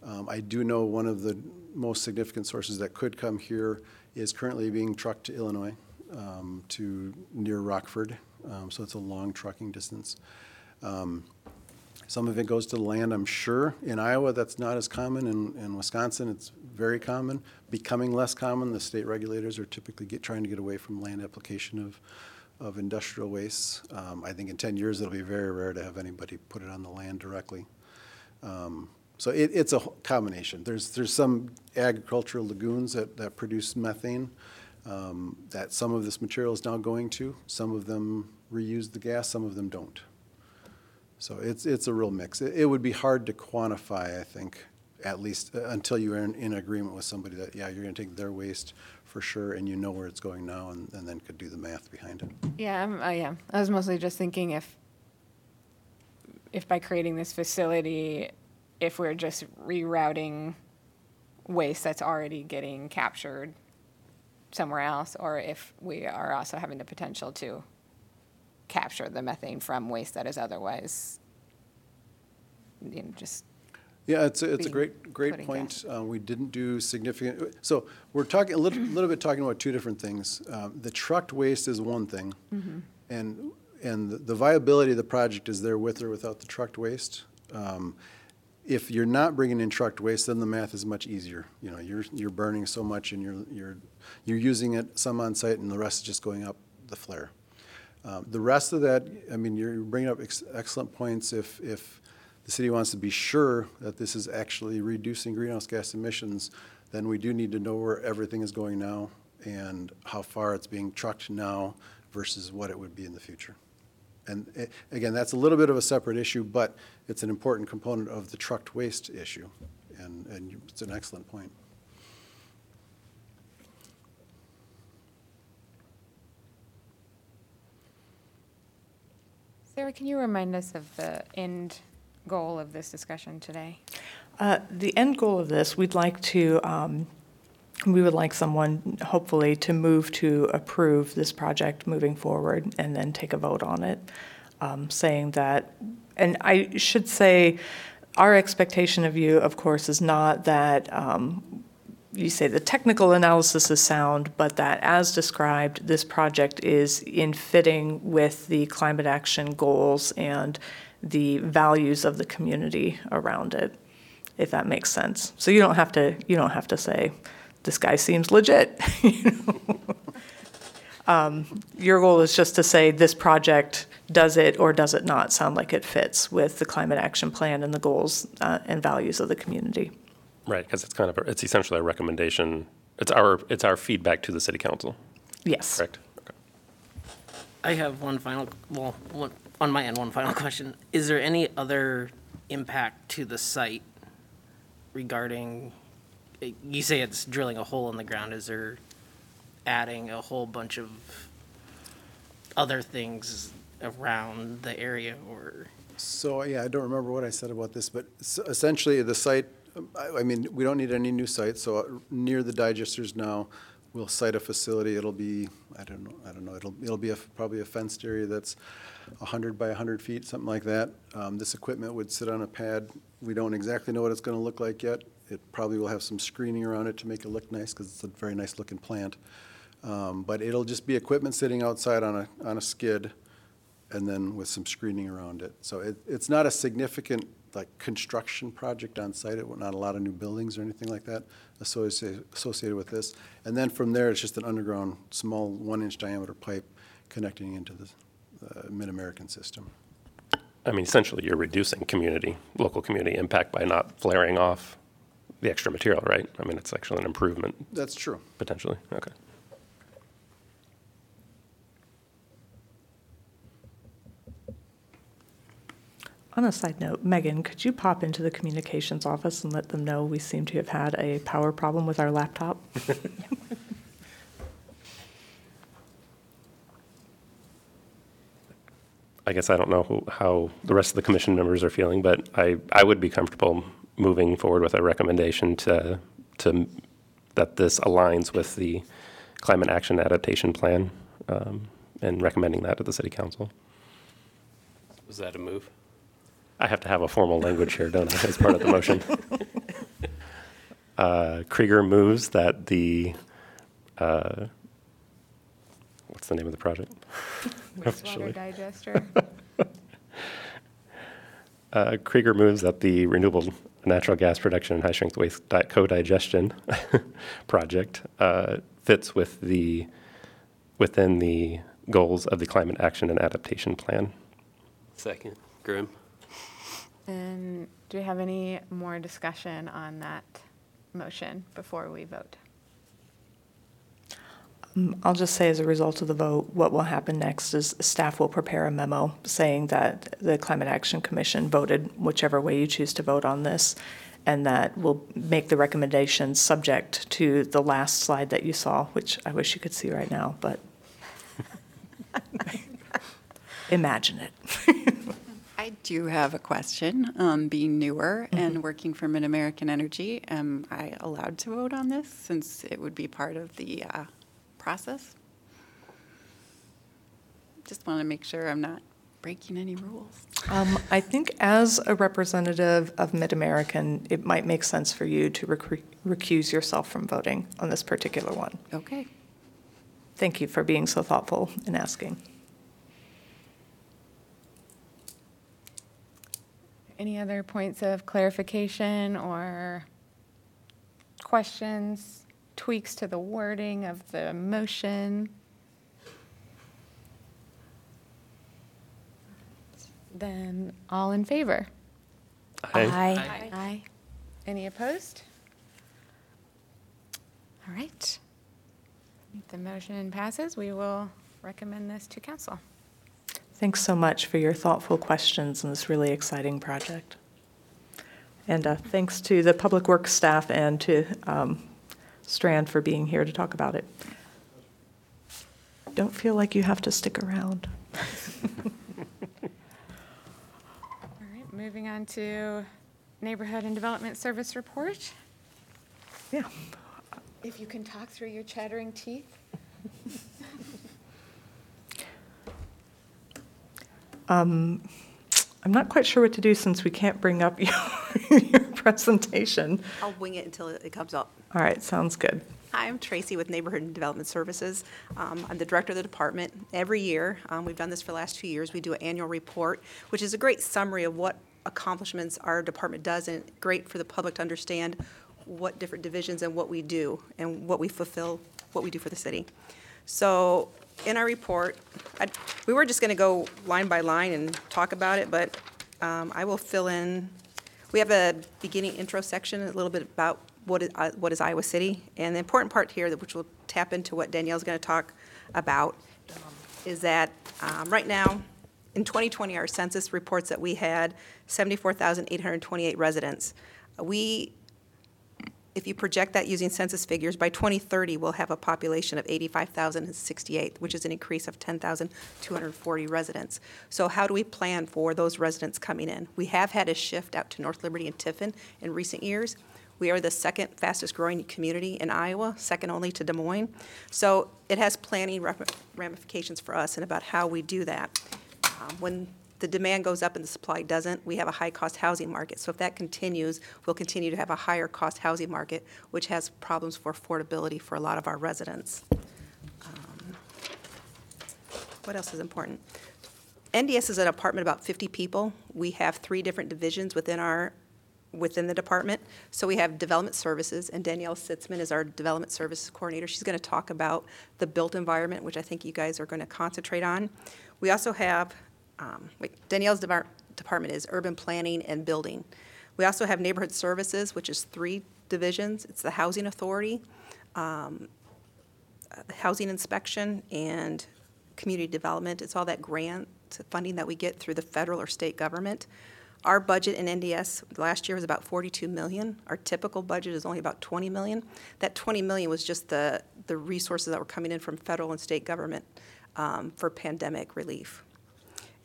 Um, I do know one of the most significant sources that could come here is currently being trucked to Illinois, um, to near Rockford. Um, so it's a long trucking distance. Um, Some of it goes to the land, I'm sure. In Iowa, that's not as common. In, in Wisconsin, it's very common, becoming less common. The state regulators are typically get, trying to get away from land application of, of industrial wastes. Um, I think in 10 years, it'll be very rare to have anybody put it on the land directly. Um, So it, it's a combination. There's, there's some agricultural lagoons that, that produce methane um, that some of this material is now going to. Some of them reuse the gas, some of them don't. So it's, it's a real mix. It, it would be hard to quantify, I think, at least uh, until you are in, in agreement with somebody that, yeah, you're gonna take their waste for sure, and you know where it's going now, and, and then could do the math behind it. Yeah, I'm. I was mostly just thinking if, if by creating this facility, if we're just rerouting waste that's already getting captured somewhere else, or if we are also having the potential to capture the methane from waste that is otherwise, you know, just, Yeah, it's, a- it's a being great, great point. Uh, We didn't do significant, so we're talking, a little, little bit talking about two different things. Um, The trucked waste is one thing, and, and the- the viability of the project is there with or without the trucked waste. Um, If you're not bringing in trucked waste, then the math is much easier. You know, you're, you're burning so much and you're, you're, you're using it some on site and the rest is just going up the flare. Um, The rest of that, I mean, you're bringing up ex- excellent points. If, if the city wants to be sure that this is actually reducing greenhouse gas emissions, then we do need to know where everything is going now and how far it's being trucked now versus what it would be in the future. And eh, again, that's a little bit of a separate issue, but it's an important component of the trucked waste issue. And, and it's an excellent point. Sarah, can you remind us of the end goal of this discussion today? Uh, The end goal of this, we'd like to, um, we would like someone, hopefully, to move to approve this project moving forward and then take a vote on it, um, saying that, and I should say, our expectation of you, of course, is not that um, you say the technical analysis is sound, but that as described, this project is in fitting with the climate action goals and the values of the community around it, if that makes sense. So you don't have to, you don't have to say, this guy seems legit. you know? Um, Your goal is just to say, this project, does it or does it not sound like it fits with the climate action plan and the goals uh, and values of the community? Right, because it's kind of, a- it's essentially a recommendation, it's our, it's our feedback to the city council, Yes. correct? Okay. I have one final, well, one, on my end, one final question. Is there any other impact to the site regarding, you say it's drilling a hole in the ground, is there adding a whole bunch of other things around the area or? So, yeah, I don't remember what I said about this, but s- essentially, the site, I, mean, we don't need any new sites, so uh, near the digesters now, we'll site a facility, it'll be, I don't know, I don't know, it'll, it'll be a, probably a fenced area that's hundred by hundred feet, something like that. Um, this equipment would sit on a pad, we don't exactly know what it's gonna look like yet. It probably will have some screening around it to make it look nice, because it's a very nice-looking plant. Um, but it'll just be equipment sitting outside on a, on a skid, and then with some screening around it. So it, it's not a significant, like, construction project on site, it, not a lot of new buildings or anything like that associated, associated with this. And then from there, it's just an underground, small, one-inch diameter pipe connecting into the, uh, Mid-American system. I mean, essentially, you're reducing community, local community impact by not flaring off the extra material, right? I mean, it's actually an improvement, That's true. potentially, okay. On a side note, Megan, could you pop into the communications office and let them know we seem to have had a power problem with our laptop? I guess I don't know who, how the rest of the commission members are feeling, but I, I would be comfortable moving forward with a recommendation to, to, that this aligns with the climate action adaptation plan, um, and recommending that to the city council. Was that a move? I have to have a formal language here, don't I, as part of the motion? Uh, Krieger moves that the, uh, what's the name of the project? Officially. Wastewater digester. Uh, Krieger moves that the renewable natural gas production and high-strength waste di- co-digestion project uh, fits with the, within the goals of the climate action and adaptation plan. Second, Grimm? And do we have any more discussion on that motion before we vote? Um, I'll just say as a result of the vote, what will happen next is staff will prepare a memo saying that the Climate Action Commission voted whichever way you choose to vote on this, and that will make the recommendations subject to the last slide that you saw, which I wish you could see right now, but imagine it. I do have a question. Um, being newer and working for Mid-American Energy, am I allowed to vote on this since it would be part of the uh, process? Just want to make sure I'm not breaking any rules. Um, I think as a representative of Mid-American, it might make sense for you to recre- recuse yourself from voting on this particular one. Okay. Thank you for being so thoughtful and asking. Any other points of clarification or questions, tweaks to the wording of the motion? Then all in favor? Aye. Aye. Any opposed? All right. If the motion passes, we will recommend this to council. Thanks so much for your thoughtful questions on this really exciting project. And uh, thanks to the Public Works staff and to um, Strand for being here to talk about it. Don't feel like you have to stick around. All right, moving on to Neighborhood and Development Service Report. Yeah. If you can talk through your chattering teeth. Um, I'm not quite sure what to do since we can't bring up your, your presentation. I'll wing it until it comes up. All right, sounds good. Hi, I'm Tracy with Neighborhood and Development Services. Um, I'm the director of the department. Every year, um, we've done this for the last two years, we do an annual report, which is a great summary of what accomplishments our department does, and great for the public to understand what different divisions and what we do, and what we fulfill, what we do for the city. So, in our report, I- we were just going to go line by line and talk about it, but um, I will fill in, we have a beginning intro section, a little bit about what is, uh, what is Iowa City. And the important part here, that- which will tap into what Danielle's going to talk about, is that um, right now, in 2020, our census reports that we had 74,828 residents. We if you project that using census figures, by 2030, we'll have a population of 85,068, which is an increase of 10,240 residents. So how do we plan for those residents coming in? We have had a shift out to North Liberty and Tiffin in recent years. We are the second fastest growing community in Iowa, second only to Des Moines. So it has planning ramifications for us and about how we do that. Um, When the demand goes up and the supply doesn't, we have a high-cost housing market. So if that continues, we'll continue to have a higher-cost housing market, which has problems for affordability for a lot of our residents. Um, What else is important? NDS is an apartment about 50 people. We have three different divisions within our, within the department. So we have development services, and Danielle Sitzman is our development services coordinator. She's going to talk about the built environment, which I think you guys are going to concentrate on. We also have, um, wait, Danielle's department is urban planning and building. We also have neighborhood services, which is three divisions. It's the housing authority, um, uh, housing inspection, and community development. It's all that grant funding that we get through the federal or state government. Our budget in NDS last year was about 42 million. Our typical budget is only about 20 million. That 20 million was just the, the resources that were coming in from federal and state government um, for pandemic relief.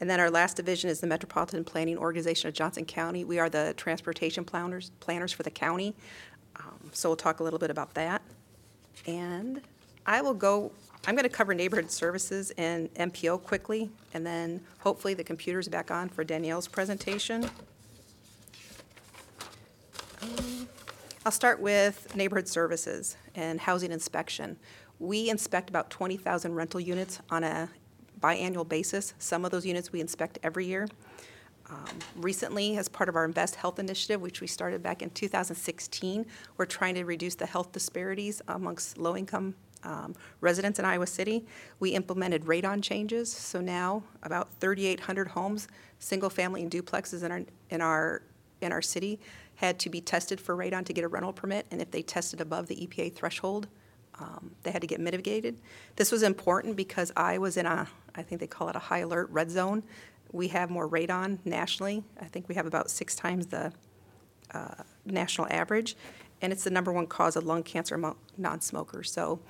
And then our last division is the Metropolitan Planning Organization of Johnson County. We are the transportation planners, planners for the county. Um, So we'll talk a little bit about that. And I will go, I'm going to cover neighborhood services and MPO quickly, and then hopefully the computer's back on for Danielle's presentation. Um, I'll start with neighborhood services and housing inspection. We inspect about 20,000 rental units on a biannual basis. Some of those units we inspect every year. Um, Recently, as part of our Invest Health Initiative, which we started back in 2016, we're trying to reduce the health disparities amongst low-income um, residents in Iowa City. We implemented radon changes, so now about 3,800 homes, single-family and duplexes in our, in our, in our city, had to be tested for radon to get a rental permit, and if they tested above the EPA threshold, um, they had to get mitigated. This was important because I was in a, I think they call it a high alert red zone. We have more radon nationally. I think we have about six times the uh, national average, and it's the number one cause of lung cancer among non-smokers. So,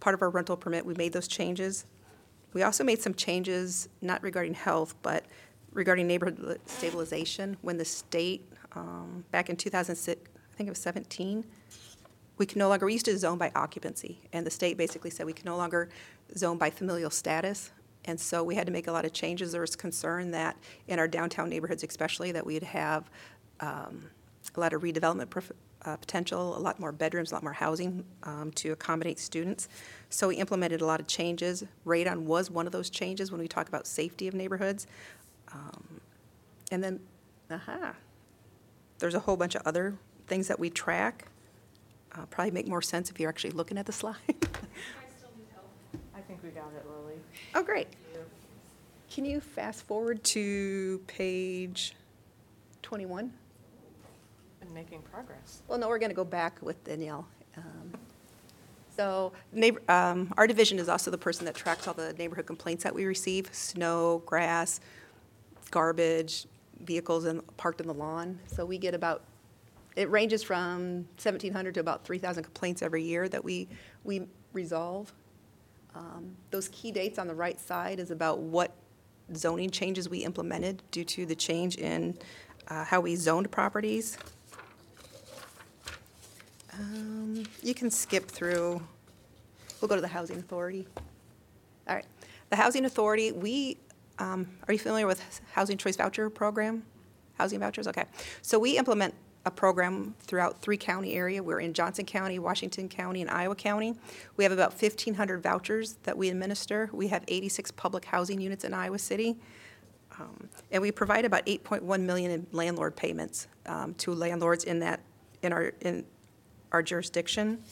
part of our rental permit, we made those changes. We also made some changes, not regarding health, but regarding neighborhood stabilization. When the state, um, back in 2006, I think it was 17, we can no longer, we used to zone by occupancy, and the state basically said we can no longer zone by familial status. And so we had to make a lot of changes. There was concern that in our downtown neighborhoods especially, that we'd have um, a lot of redevelopment prof- uh, potential, a lot more bedrooms, a lot more housing um, to accommodate students. So we implemented a lot of changes. Radon was one of those changes when we talk about safety of neighborhoods. Um, And then, aha, there's a whole bunch of other things that we track. Uh, Probably make more sense if you're actually looking at the slide. I think we got it, Lily. Oh, great. Can you fast forward to page 21? Been making progress. Well, no, we're going to go back with Danielle. Um, So neighbor, um, our division is also the person that tracks all the neighborhood complaints that we receive, snow, grass, garbage, vehicles in- parked in the lawn. So we get about, it ranges from 1,700 to about 3,000 complaints every year that we, we resolve. Um, Those key dates on the right side is about what zoning changes we implemented due to the change in uh, how we zoned properties. Um, You can skip through, we'll go to the Housing Authority. All right. The Housing Authority, we, um, are you familiar with Housing Choice Voucher Program? Housing vouchers, okay. So we implement a program throughout three county area. We're in Johnson County, Washington County, and Iowa County. We have about 1,500 vouchers that we administer. We have 86 public housing units in Iowa City. Um, And we provide about 8.1 million in landlord payments um, to landlords in that, in our, in our jurisdiction.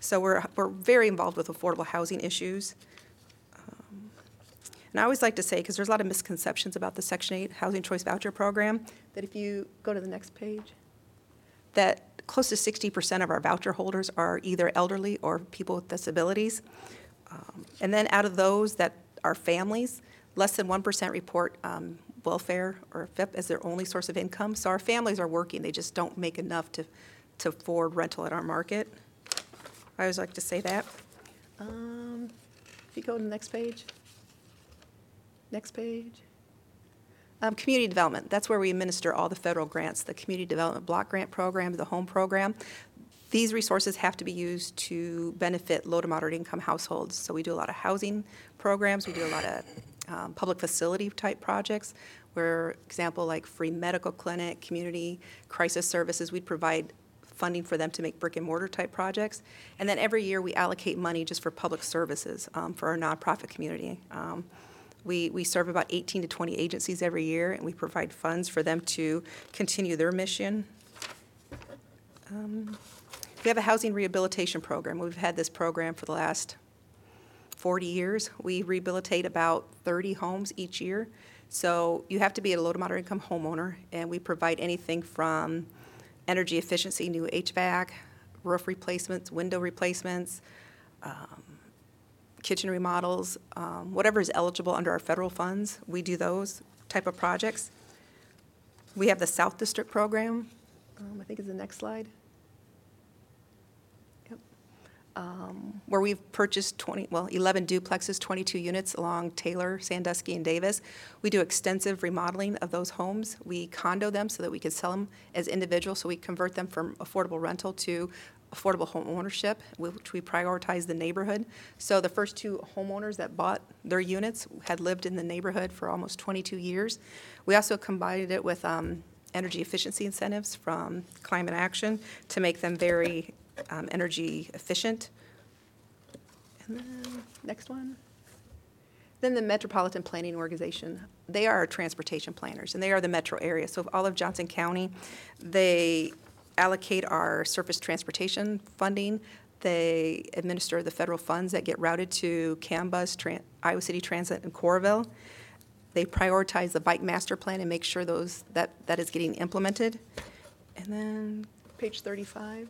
So we're, we're very involved with affordable housing issues. And I always like to say, because there's a lot of misconceptions about the Section 8 Housing Choice Voucher Program, that if you go to the next page, that close to 60% of our voucher holders are either elderly or people with disabilities. Um, And then out of those that are families, less than 1% report um, welfare or FIP as their only source of income. So our families are working, they just don't make enough to, to afford rental at our market. I always like to say that. Um, If you go to the next page. Next page. Um, Community development, that's where we administer all the federal grants, the Community Development Block Grant Program, the Home Program. These resources have to be used to benefit low to moderate income households. So we do a lot of housing programs, we do a lot of um, public facility type projects, where, example, like free medical clinic, community crisis services, we provide funding for them to make brick and mortar type projects. And then every year, we allocate money just for public services um, for our nonprofit community. Um, we, we serve about 18 to 20 agencies every year, and we provide funds for them to continue their mission. Um, We have a housing rehabilitation program. We've had this program for the last 40 years. We rehabilitate about 30 homes each year. So you have to be a low to moderate income homeowner, and we provide anything from energy efficiency, new HVAC, roof replacements, window replacements, um, kitchen remodels, um, whatever is eligible under our federal funds, we do those type of projects. We have the South District program, um, I think is the next slide. Yep. Um, Where we've purchased 20, well, 11 duplexes, 22 units along Taylor, Sandusky, and Davis. We do extensive remodeling of those homes. We condo them so that we can sell them as individuals, so we convert them from affordable rental to affordable home ownership, which we prioritize the neighborhood. So the first two homeowners that bought their units had lived in the neighborhood for almost 22 years. We also combined it with um, energy efficiency incentives from Climate Action to make them very um, energy efficient. And then, next one. Then the Metropolitan Planning Organization, they are our transportation planners, and they are the metro area. So all of Johnson County, they allocate our surface transportation funding. They administer the federal funds that get routed to CAMBUS, Tran- Iowa City Transit, and Coralville. They prioritize the bike master plan and make sure those, that, that is getting implemented. And then, page 35.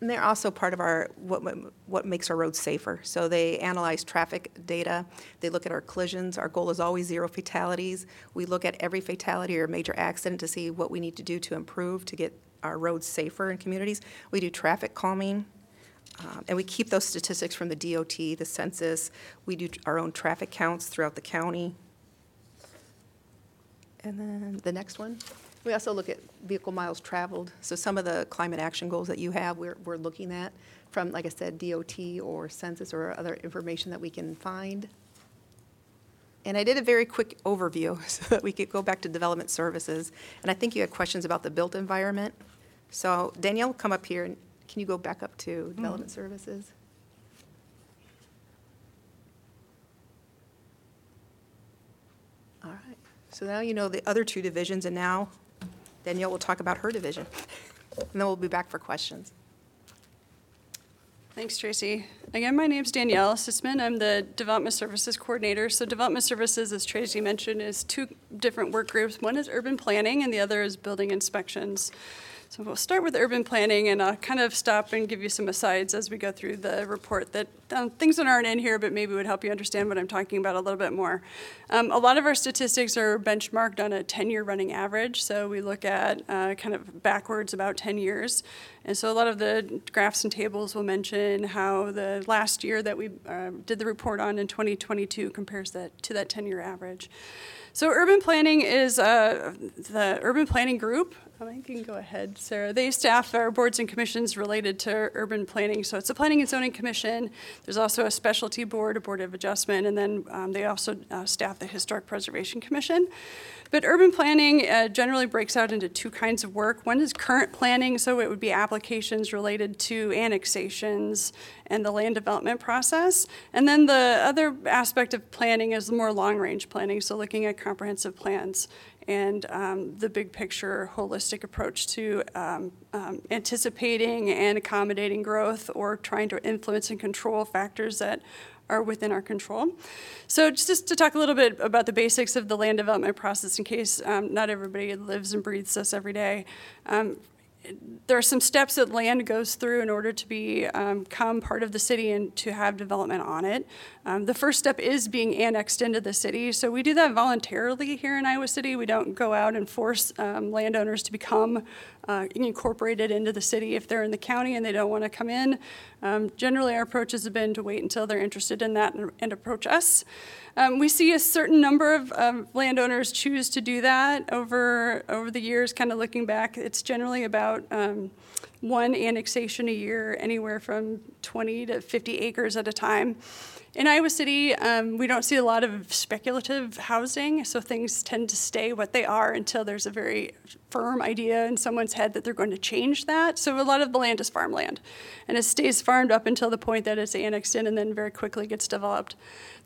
And they're also part of our, what, what makes our roads safer. So they analyze traffic data, they look at our collisions. Our goal is always zero fatalities. We look at every fatality or major accident to see what we need to do to improve to get our roads safer in communities. We do traffic calming, um, and we keep those statistics from the DOT, the census. We do our own traffic counts throughout the county. And then the next one. We also look at vehicle miles traveled. So some of the climate action goals that you have, we're, we're looking at from, like I said, DOT or census or other information that we can find. And I did a very quick overview so that we could go back to development services. And I think you had questions about the built environment. So Danielle, come up here and can you go back up to mm-hmm. development services? All right. So now you know the other two divisions, and now Danielle will talk about her division. And then we'll be back for questions. Thanks, Tracy. Again, my name is Danielle Sitzman. I'm the Development Services Coordinator. So Development Services, as Tracy mentioned, is two different work groups. One is urban planning and the other is building inspections. So we'll start with urban planning and I'll kind of stop and give you some asides as we go through the report that um, things that aren't in here, but maybe would help you understand what I'm talking about a little bit more. Um, a lot of our statistics are benchmarked on a 10-year running average, so we look at uh, kind of backwards about 10 years. And so a lot of the graphs and tables will mention how the last year that we uh, did the report on in 2022 compares that to that 10-year average. So urban planning is uh, the urban planning group. You can go ahead, Sarah. They staff our boards and commissions related to urban planning. So it's a planning and zoning commission. There's also a specialty board, a board of adjustment, and then um, they also uh, staff the historic preservation commission. But urban planning uh, generally breaks out into two kinds of work. One is current planning, so it would be applications related to annexations and the land development process. And then the other aspect of planning is more long range planning, so looking at comprehensive plans and um, the big picture holistic approach to um, um, anticipating and accommodating growth or trying to influence and control factors that are within our control. So just to talk a little bit about the basics of the land development process in case um, not everybody lives and breathes this every day. Um, there are some steps that land goes through in order to be, um, become part of the city and to have development on it. Um, the first step is being annexed into the city. So we do that voluntarily here in Iowa City. We don't go out and force um, landowners to become uh, incorporated into the city if they're in the county and they don't want to come in. Um, generally, our approaches have been to wait until they're interested in that and, and approach us. Um, we see a certain number of landowners choose to do that over over the years. Kind of looking back, it's generally about um, one annexation a year, anywhere from 20 to 50 acres at a time. In Iowa City, um, we don't see a lot of speculative housing, so things tend to stay what they are until there's a very firm idea in someone's head that they're going to change that. So a lot of the land is farmland, and it stays farmed up until the point that it's annexed in and then very quickly gets developed.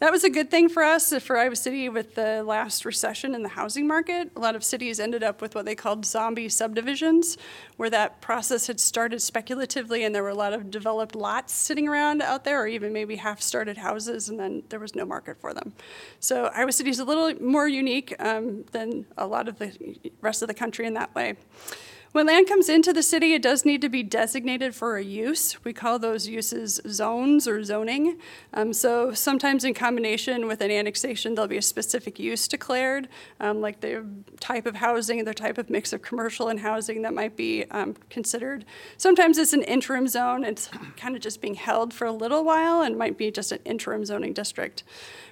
That was a good thing for us, for Iowa City, with the last recession in the housing market. A lot of cities ended up with what they called zombie subdivisions, where that process had started speculatively and there were a lot of developed lots sitting around out there, or even maybe half started houses, and then there was no market for them. So Iowa City is a little more unique um, than a lot of the rest of the country in that way. When land comes into the city, it does need to be designated for a use. We call those uses zones or zoning. Um, so sometimes in combination with an annexation, there'll be a specific use declared, um, like the type of housing, the type of mix of commercial and housing that might be um, considered. Sometimes it's an interim zone. It's kind of just being held for a little while and might be just an interim zoning district.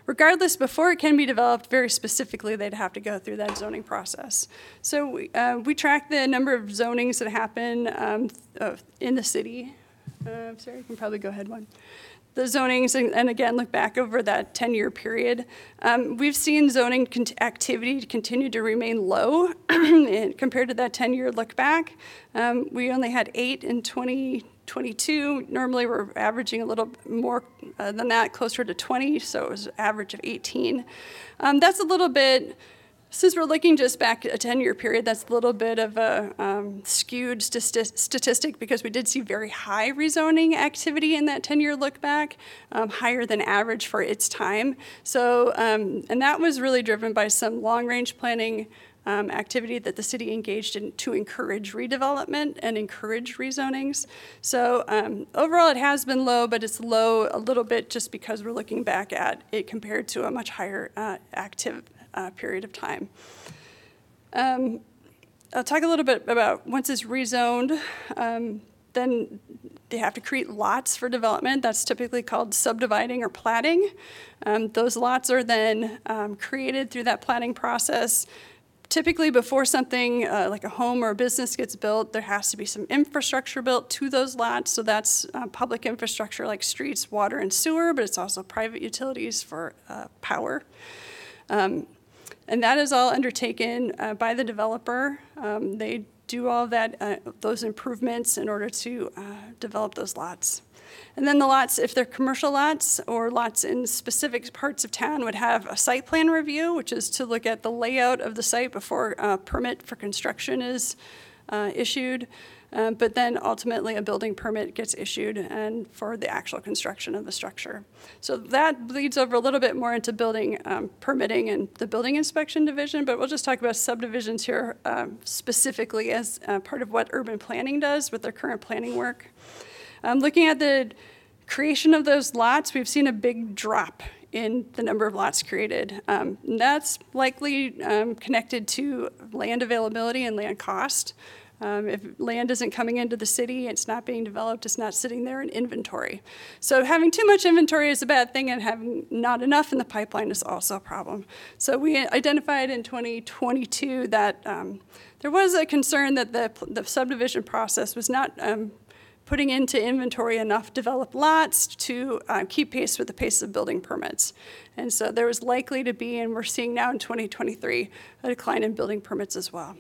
Regardless, before it can be developed, very specifically, they'd have to go through that zoning process. So we, uh, we track the number of zonings that happen um, uh, in the city. Uh, sorry, you can probably go ahead one. The zonings, and, and again, look back over that 10-year period. Um, we've seen zoning activity continue to remain low compared to that 10-year look back. Um, we only had eight in 2022. Normally, we're averaging a little more uh, than that, closer to 20, so it was an average of 18. Um, that's a little bit, since we're looking just back a 10 year period, that's a little bit of a um, skewed st- statistic because we did see very high rezoning activity in that 10 year look back, um, higher than average for its time. So, um, and that was really driven by some long range planning um, activity that the city engaged in to encourage redevelopment and encourage rezonings. So um, overall, it has been low, but it's low a little bit just because we're looking back at it compared to a much higher uh, uh, period of time. Um, I'll talk a little bit about once it's rezoned, um, then they have to create lots for development. That's typically called subdividing or platting. Um, those lots are then um, created through that platting process typically before something uh, like a home or a business gets built, there has to be some infrastructure built to those lots. So that's uh, public infrastructure like streets, water, and sewer, but it's also private utilities for uh, power. Um, and that is all undertaken uh, by the developer. Um, they do all that, uh, those improvements in order to uh, develop those lots. And then the lots, if they're commercial lots or lots in specific parts of town, would have a site plan review, which is to look at the layout of the site before a permit for construction is uh, issued. Um, but then ultimately a building permit gets issued and for the actual construction of the structure. So that bleeds over a little bit more into building um, permitting and the building inspection division, but we'll just talk about subdivisions here um, specifically as uh, part of what urban planning does with their current planning work. Um, looking at the creation of those lots, we've seen a big drop in the number of lots created. Um, that's likely um, connected to land availability and land cost. Um, if land isn't coming into the city, it's not being developed, it's not sitting there in inventory. So having too much inventory is a bad thing, and having not enough in the pipeline is also a problem. So we identified in 2022 that um, there was a concern that the, the subdivision process was not um, putting into inventory enough developed lots to uh, keep pace with the pace of building permits. And so there was likely to be, and we're seeing now in 2023, a decline in building permits as well.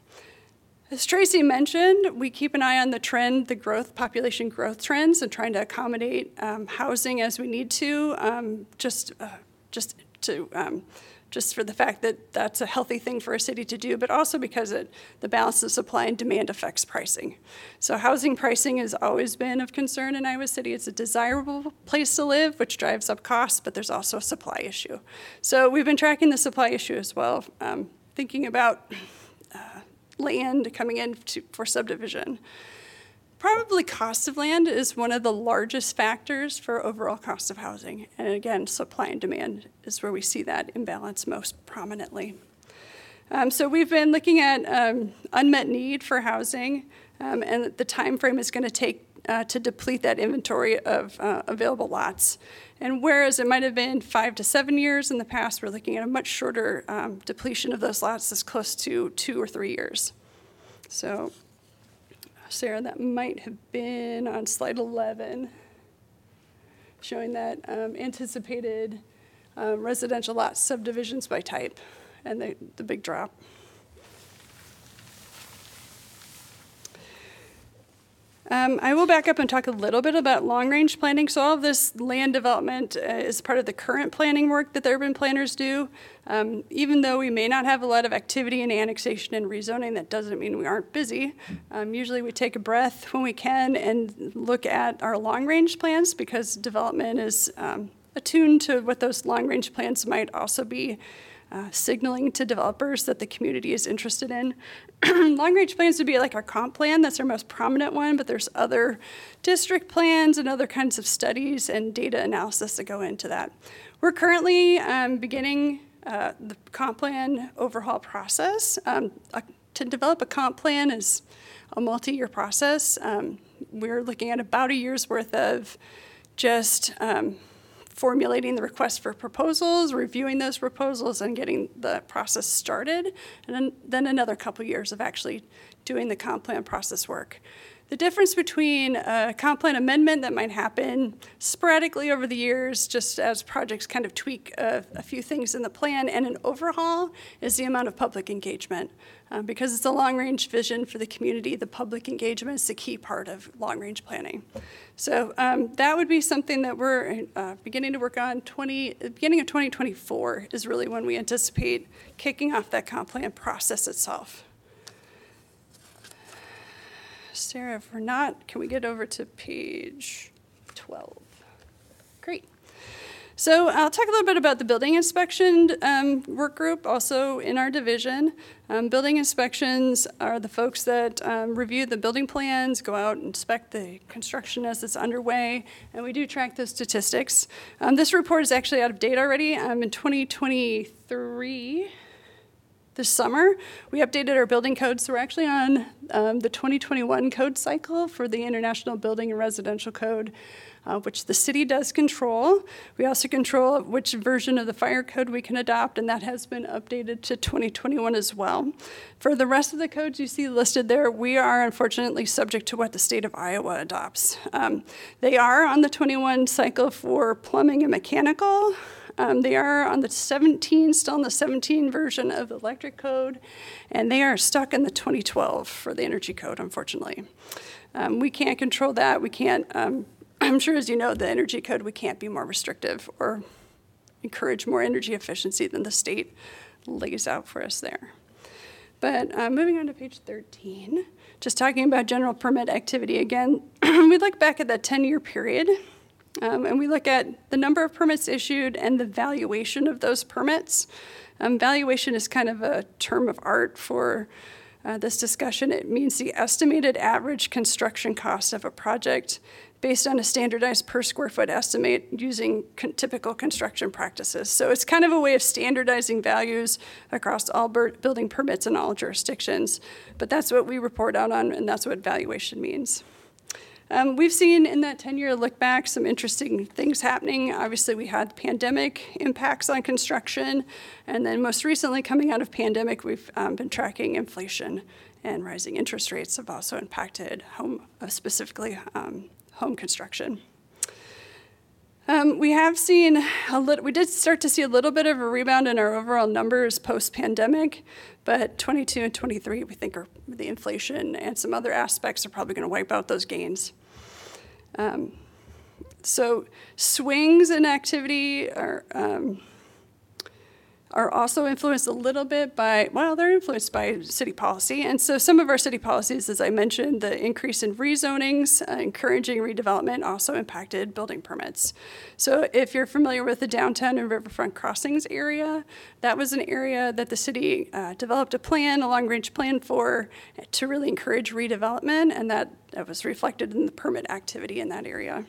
As Tracy mentioned, we keep an eye on the trend, the growth, population growth trends, and trying to accommodate um, housing as we need to, um, just, uh, just to, um, just for the fact that that's a healthy thing for a city to do, but also because it, the balance of supply and demand affects pricing. So housing pricing has always been of concern in Iowa City. It's a desirable place to live, which drives up costs, but there's also a supply issue. So we've been tracking the supply issue as well, um, thinking about land coming in to, for subdivision. Probably cost of land is one of the largest factors for overall cost of housing. And again, supply and demand is where we see that imbalance most prominently. Um, so we've been looking at um, unmet need for housing, um, and the time frame is going to take uh, to deplete that inventory of uh, available lots. And whereas it might have been five to seven years in the past, we're looking at a much shorter um, depletion of those lots as close to two or three years. So, Sarah, that might have been on slide 11, showing that um, anticipated um, residential lot subdivisions by type and the, the big drop. Um, I will back up and talk a little bit about long-range planning. So all of this land development uh, is part of the current planning work that the urban planners do. Um, even though we may not have a lot of activity in annexation and rezoning, that doesn't mean we aren't busy. Um, usually we take a breath when we can and look at our long-range plans because development is um, attuned to what those long-range plans might also be uh, signaling to developers that the community is interested in. Long range plans would be like our comp plan, that's our most prominent one, but there's other district plans and other kinds of studies and data analysis that go into that. We're currently um, beginning uh, the comp plan overhaul process. Um, to develop a comp plan is a multi year process. Um, we're looking at about a year's worth of just um, formulating the request for proposals, reviewing those proposals, and getting the process started, and then, another couple years of actually doing the comp plan process work. The difference between a comp plan amendment that might happen sporadically over the years, just as projects kind of tweak a, a few things in the plan, and an overhaul is the amount of public engagement. Um, because it's a long range vision for the community, the public engagement is the key part of long range planning. So um, that would be something that we're uh, beginning to work on. 20, beginning of 2024 is really when we anticipate kicking off that comp plan process itself. Sarah, if we're not, can we get over to page 12? Great. So I'll talk a little bit about the building inspection um, work group, also in our division. Um, building inspections are the folks that um, review the building plans, go out and inspect the construction as it's underway, and we do track those statistics. Um, this report is actually out of date already. Um, in 2023, this summer, we updated our building codes. So we're actually on um, the 2021 code cycle for the International Building and Residential Code uh, which the city does control. We also control which version of the fire code we can adopt, and that has been updated to 2021 as well. For the rest of the codes you see listed there, we are unfortunately subject to what the state of Iowa adopts. Um, they are on the 21 cycle for plumbing and mechanical. Um, they are on the 17, still on the 17 version of the electric code, and they are stuck in the 2012 for the energy code, unfortunately. Um, we can't control that. We can't um, I'm sure, as you know, the energy code, we can't be more restrictive or encourage more energy efficiency than the state lays out for us there. But uh, moving on to page 13, just talking about general permit activity again, we look back at that 10 year period um, and we look at the number of permits issued and the valuation of those permits. Um, valuation is kind of a term of art for uh, this discussion. It means the estimated average construction cost of a project based on a standardized per square foot estimate using con- typical construction practices. So it's kind of a way of standardizing values across all bur- building permits in all jurisdictions. But that's what we report out on, and that's what valuation means. Um, we've seen in that 10 year look back some interesting things happening. Obviously, we had pandemic impacts on construction, and then most recently, coming out of pandemic, we've um, been tracking inflation and rising interest rates have also impacted home, uh, specifically um, home construction. Um, we have seen a little, we did start to see a little bit of a rebound in our overall numbers post pandemic, but 22 and 23, we think are the inflation and some other aspects are probably going to wipe out those gains. Um, so swings in activity are um, are also influenced a little bit by, well, they're influenced by city policy. And so some of our city policies, as I mentioned, the increase in rezonings, uh, encouraging redevelopment also impacted building permits. So if you're familiar with the downtown and riverfront crossings area, that was an area that the city uh, developed a plan, a long-range plan for, to really encourage redevelopment, and that, that was reflected in the permit activity in that area.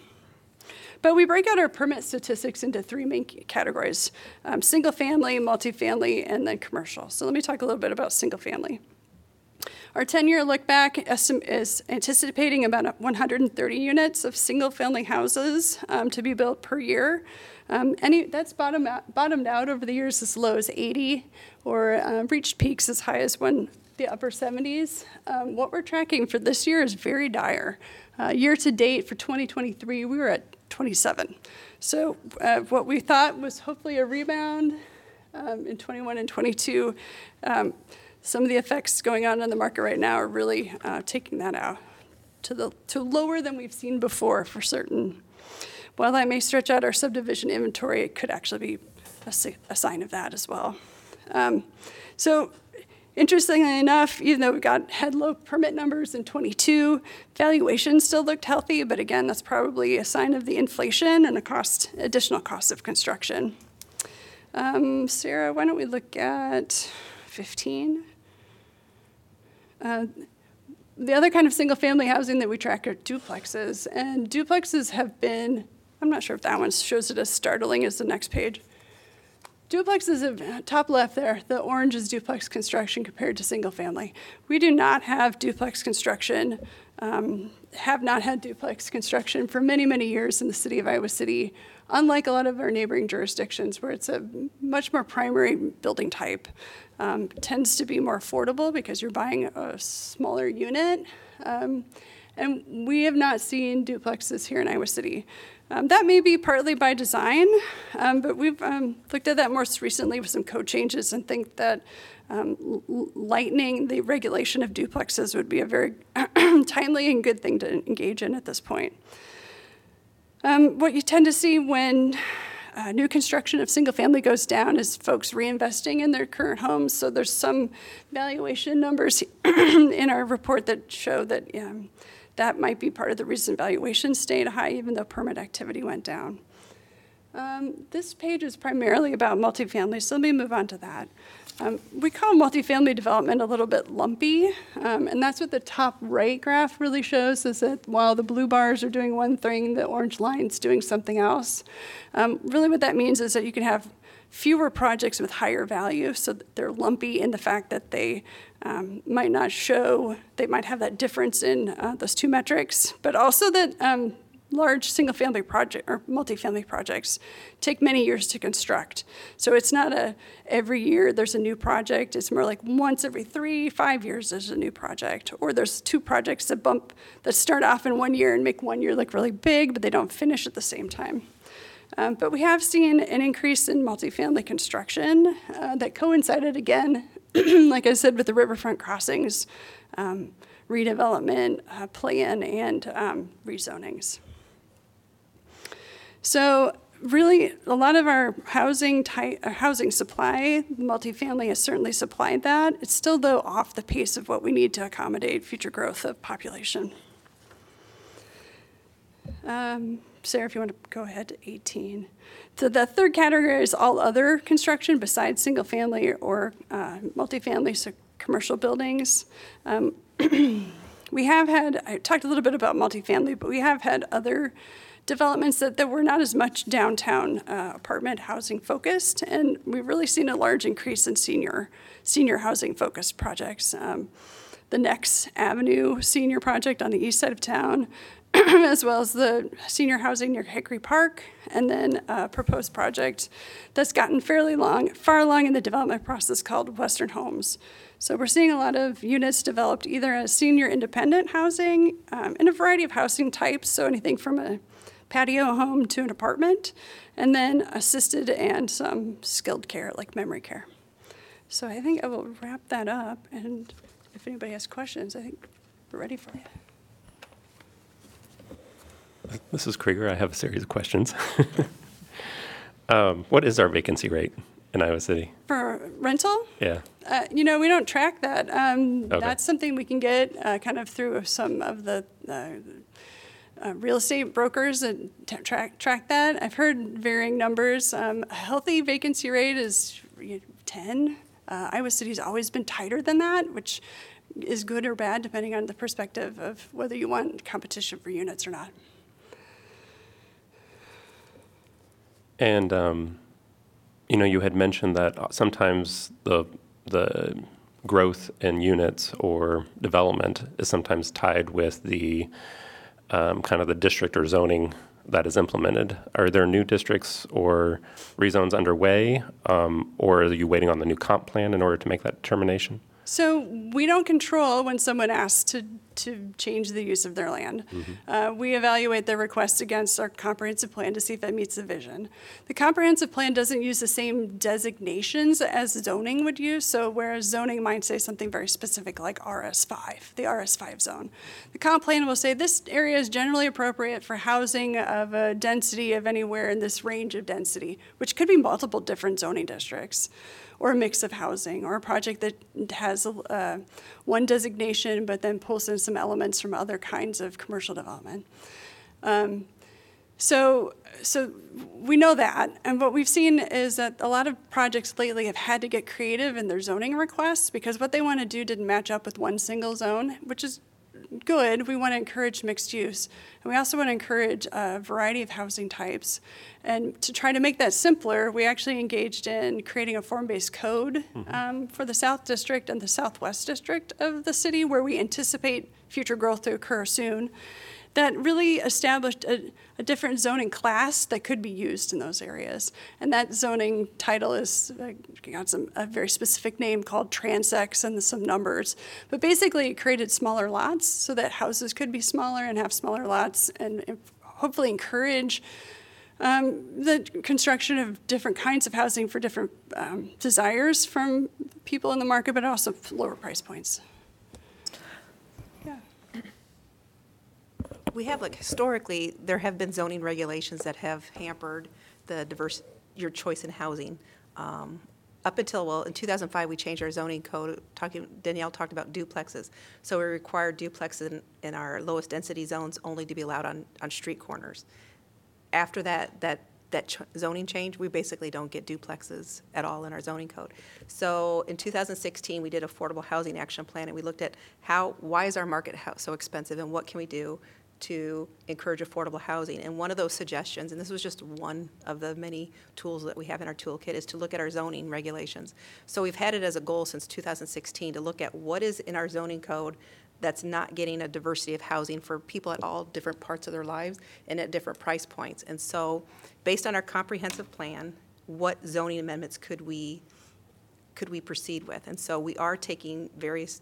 But we break out our permit statistics into three main categories um, single family, multifamily, and then commercial. So let me talk a little bit about single family. Our 10 year look back is anticipating about 130 units of single family houses um, to be built per year. Um, any, that's bottom out, bottomed out over the years as low as 80 or uh, reached peaks as high as one, the upper 70s. Um, what we're tracking for this year is very dire. Uh, year to date for 2023, we were at 27. So uh, what we thought was hopefully a rebound um, in 21 and 22, um, some of the effects going on in the market right now are really uh, taking that out to the to lower than we've seen before for certain. While that may stretch out our subdivision inventory, it could actually be a, a sign of that as well. Um, so Interestingly enough, even though we got had low permit numbers in 22, valuations still looked healthy, but again, that's probably a sign of the inflation and the cost, additional cost of construction. Um, Sarah, why don't we look at 15? Uh, the other kind of single family housing that we track are duplexes, and duplexes have been, I'm not sure if that one shows it as startling as the next page. Duplex is a, top left there. The orange is duplex construction compared to single family. We do not have duplex construction, um, have not had duplex construction for many, many years in the city of Iowa City, unlike a lot of our neighboring jurisdictions where it's a much more primary building type. Um, tends to be more affordable because you're buying a smaller unit. Um, and we have not seen duplexes here in Iowa City. Um, that may be partly by design, um, but we've um, looked at that most recently with some code changes and think that um, lightening the regulation of duplexes would be a very timely and good thing to engage in at this point. Um, what you tend to see when uh, new construction of single family goes down is folks reinvesting in their current homes. So there's some valuation numbers in our report that show that um, that might be part of the reason valuation stayed high even though permit activity went down. Um, this page is primarily about multifamily, so let me move on to that. Um, we call multifamily development a little bit lumpy, um, and that's what the top right graph really shows is that while the blue bars are doing one thing, the orange line's doing something else. Um, really, what that means is that you can have fewer projects with higher value, so they're lumpy in the fact that they um, might not show, they might have that difference in uh, those two metrics, but also that um, large single family project or multifamily projects take many years to construct. So it's not a every year there's a new project. It's more like once every three, five years there's a new project. Or there's two projects that bump that start off in one year and make one year look really big, but they don't finish at the same time. Um, but we have seen an increase in multifamily construction uh, that coincided again, like I said, with the riverfront crossings, um, redevelopment uh, plan, and um, rezonings. So really, a lot of our housing type, uh, housing supply, multifamily has certainly supplied that. It's still, though, off the pace of what we need to accommodate future growth of population. Um, Sarah, if you want to go ahead to 18. So the third category is all other construction besides single family or uh, multifamily, so commercial buildings. Um, we have had, I talked a little bit about multifamily, but we have had other developments that, that were not as much downtown uh, apartment housing focused. And we've really seen a large increase in senior, senior housing focused projects. Um, the Next Avenue Senior Project on the east side of town, as well as the senior housing near Hickory Park, and then a proposed project that's gotten fairly long, far along in the development process called Western Homes. So we're seeing a lot of units developed either as senior independent housing um, in a variety of housing types, so anything from a patio home to an apartment, and then assisted and some skilled care like memory care. So I think I will wrap that up, and if anybody has questions, I think we're ready for you. Mrs. Krieger, I have a series of questions. um, what is our vacancy rate in Iowa City? For rental, Yeah. uh, you know, we don't track that. Um, Okay. That's something we can get uh, kind of through some of the uh, uh, real estate brokers that t- track, track that. I've heard varying numbers. Um, A healthy vacancy rate is 10. Uh, Iowa City's always been tighter than that, which is good or bad depending on the perspective of whether you want competition for units or not. And um, you know, you had mentioned that sometimes the the growth in units or development is sometimes tied with the um, kind of the district or zoning that is implemented. Are there new districts or rezones underway, um, or are you waiting on the new comp plan in order to make that determination? So we don't control when someone asks to, to change the use of their land. Uh, we evaluate their request against our comprehensive plan to see if it meets the vision. The comprehensive plan doesn't use the same designations as zoning would use. So whereas zoning might say something very specific like RS5, the RS5 zone, the comp plan will say this area is generally appropriate for housing of a density of anywhere in this range of density, which could be multiple different zoning districts or a mix of housing, or a project that has uh, one designation but then pulls in some elements from other kinds of commercial development. Um, so, so we know that, and what we've seen is that a lot of projects lately have had to get creative in their zoning requests because what they want to do didn't match up with one single zone, which is good. We want to encourage mixed use. And we also want to encourage a variety of housing types. And to try to make that simpler, we actually engaged in creating a form-based code um, for the South District and the Southwest District of the city where we anticipate future growth to occur soon that really established a, a different zoning class that could be used in those areas. And that zoning title is uh, got some a very specific name called Transect and some numbers. But basically, it created smaller lots so that houses could be smaller and have smaller lots, and, and hopefully encourage. Um, the construction of different kinds of housing for different um, desires from people in the market, but also lower price points. We have, like, historically, there have been zoning regulations that have hampered the diverse, your choice in housing. Um, Up until, well, in 2005, we changed our zoning code, talking, Danielle talked about duplexes. So we required duplexes in, in our lowest density zones only to be allowed on, on street corners. After that, that, that ch- zoning change, we basically don't get duplexes at all in our zoning code. So in 2016, we did Affordable Housing Action Plan, and we looked at how, why is our market so expensive, and what can we do to encourage affordable housing? And one of those suggestions, and this was just one of the many tools that we have in our toolkit, is to look at our zoning regulations. So we've had it as a goal since 2016 to look at what is in our zoning code that's not getting a diversity of housing for people at all different parts of their lives and at different price points. And so, based on our comprehensive plan, what zoning amendments could we, could we proceed with? And so we are taking various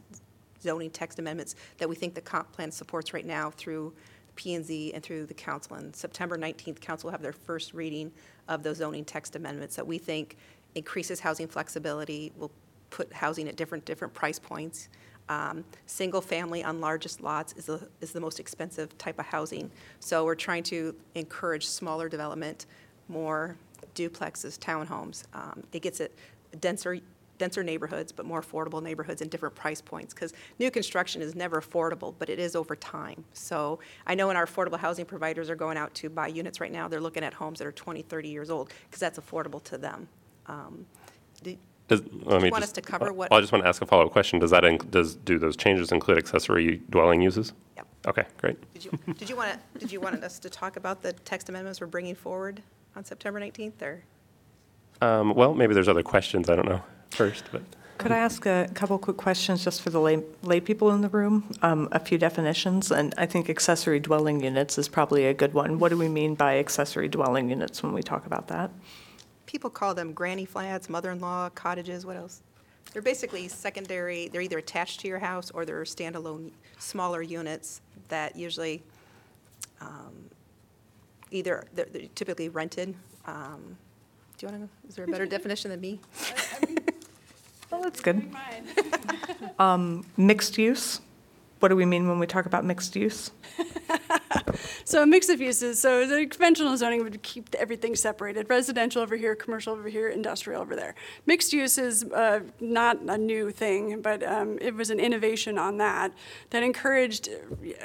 zoning text amendments that we think the comp plan supports right now through P and Z and through the council. And September 19th, council will have their first reading of those zoning text amendments that we think increases housing flexibility, will put housing at different, different price points. Um, Single family on largest lots is the, is the most expensive type of housing. So we're trying to encourage smaller development, more duplexes, townhomes. Um, It gets it denser, denser neighborhoods, but more affordable neighborhoods and different price points. Because new construction is never affordable, but it is over time. So I know when our affordable housing providers are going out to buy units right now, they're looking at homes that are 20, 30 years old, because that's affordable to them. Um, do- Does, let me want just- us to cover what- I just want to ask a follow-up question. Does that, inc- does, do those changes include accessory dwelling uses? Yep. Okay, great. Did you, did you want to, did you want us to talk about the text amendments we're bringing forward on September 19th, or? Um, Well, maybe there's other questions, I don't know, first, but. Could I ask a couple quick questions just for the lay, lay people in the room? Um, a few definitions, and I think accessory dwelling units is probably a good one. What do we mean by accessory dwelling units when we talk about that? People call them granny flats, mother-in-law cottages, what else? They're basically secondary, they're either attached to your house or they're standalone, smaller units that usually um, either, they're they're typically rented. um, Do you want to, is there a better definition than me? Well, that's good. Um, mixed use? What do we mean when we talk about mixed use? So a mix of uses, so the conventional zoning would keep everything separated, residential over here, commercial over here, industrial over there. Mixed use is uh, not a new thing, but um, it was an innovation on that, that encouraged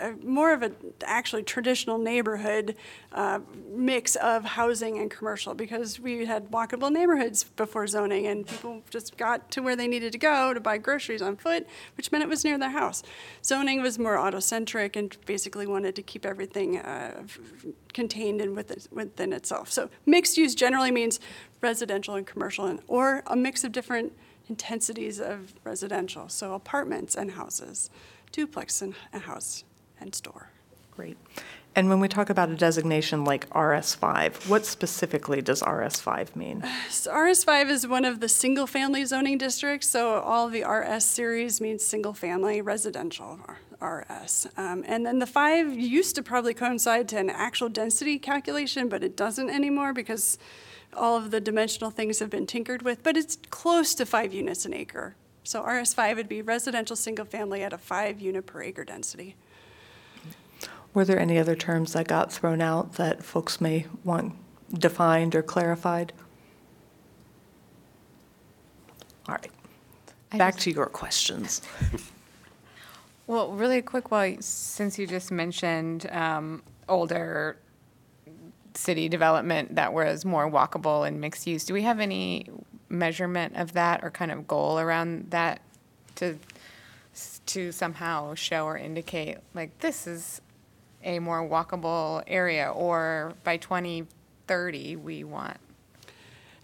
uh, more of a actually traditional neighborhood uh, mix of housing and commercial, because we had walkable neighborhoods before zoning, and people just got to where they needed to go to buy groceries on foot, which meant it was near their house. Zoning was more auto-centric and basically wanted to keep everything uh, contained and within, within itself. So mixed use generally means residential and commercial, and, or a mix of different intensities of residential. So apartments and houses, duplex and a house and store. Great. And when we talk about a designation like RS5, what specifically does RS5 mean? So RS5 is one of the single-family zoning districts, so all the RS series means single-family residential RS. Um, and then the five used to probably coincide to an actual density calculation, but it doesn't anymore because all of the dimensional things have been tinkered with, but it's close to five units an acre. So RS5 would be residential single-family at a five unit per acre density. Were there any other terms that got thrown out that folks may want defined or clarified? All right. Back just- to your questions. Well, really quick, while, since you just mentioned um, older city development that was more walkable and mixed use, do we have any measurement of that or kind of goal around that to, to somehow show or indicate, like, this is a more walkable area, or by 2030, we want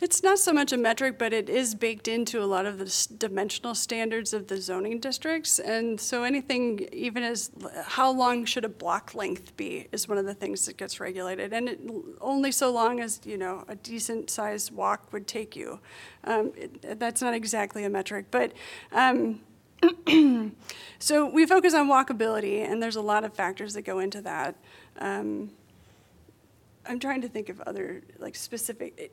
It's not so much a metric, but it is baked into a lot of the dimensional standards of the zoning districts. And so anything, even as, how long should a block length be, is one of the things that gets regulated. And it, only so long as, you know, a decent-sized walk would take you. Um, it- That's not exactly a metric, but, um, so we focus on walkability, and there's a lot of factors that go into that. Um, I'm trying to think of other, like, specific,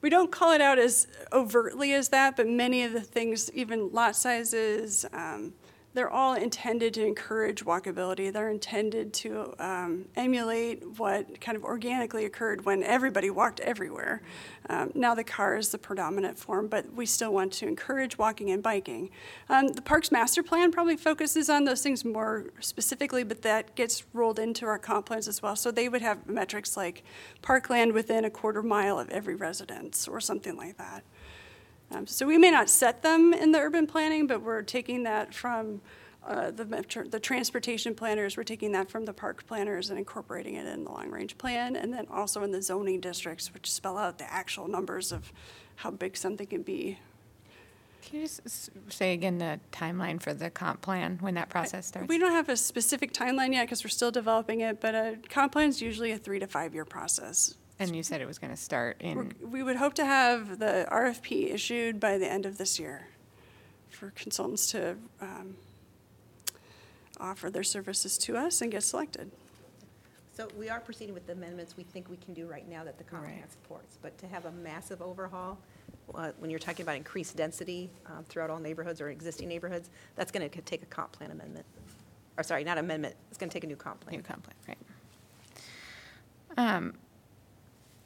we don't call it out as overtly as that, but many of the things, even lot sizes, um, they're all intended to encourage walkability. They're intended to um, emulate what kind of organically occurred when everybody walked everywhere. Um, now the car is the predominant form, but we still want to encourage walking and biking. Um, the Parks Master Plan probably focuses on those things more specifically, but that gets rolled into our comp plans as well. So they would have metrics like parkland within a quarter mile of every residence or something like that. Um, So we may not set them in the urban planning, but we're taking that from uh, the metro, the transportation planners, we're taking that from the park planners and incorporating it in the long-range plan, and then also in the zoning districts, which spell out the actual numbers of how big something can be. Can you just s- say again the timeline for the comp plan, when that process starts? We don't have a specific timeline yet because we're still developing it, but a comp plan is usually a three to five-year process. And you said it was going to start We're- in, We would hope to have the RFP issued by the end of this year for consultants to um, offer their services to us and get selected. So we are proceeding with the amendments we think we can do right now that the comp plan supports. But to have a massive overhaul, uh, when you're talking about increased density um, throughout all neighborhoods or existing neighborhoods, that's going to take a comp plan amendment. Or sorry, not amendment, it's going to take a new comp plan. new comp plan, right? Um,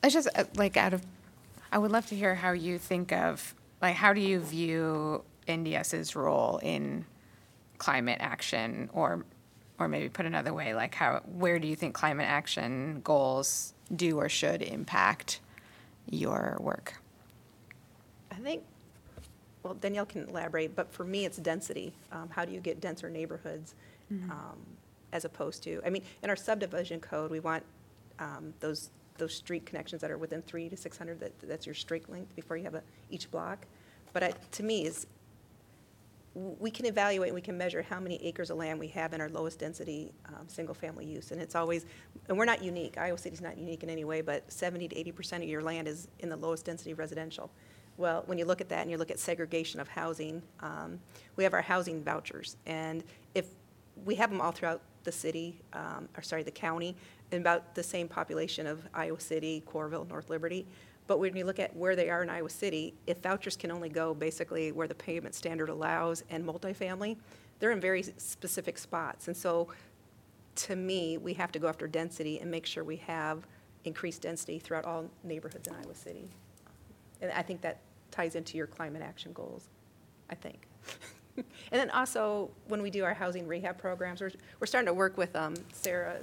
It's just, uh, like, out of, I would love to hear how you think of, like, how do you view NDS's role in climate action? Or, or maybe put another way, like, how, where do you think climate action goals do or should impact your work? I think, well, Danielle can elaborate, but for me, it's density. Um, How do you get denser neighborhoods um, as opposed to, I mean, in our subdivision code, we want um, those, those street connections that are within three to 600, that, that's your street length before you have a, each block. But I- to me, is, we can evaluate, and we can measure how many acres of land we have in our lowest density, um, single-family use. And it's always, and we're not unique, Iowa City's not unique in any way, but 70 to 80% of your land is in the lowest density residential. Well, when you look at that and you look at segregation of housing, um, we have our housing vouchers. And if, we have them all throughout the city, um, or sorry, the county, about the same population of Iowa City, Coralville, North Liberty. But when you look at where they are in Iowa City, if vouchers can only go basically where the payment standard allows and multifamily, they're in very specific spots. And so, to me, we have to go after density and make sure we have increased density throughout all neighborhoods in Iowa City. And I think that ties into your climate action goals, I think. And then also, when we do our housing rehab programs, we're, we're starting to work with um, Sarah,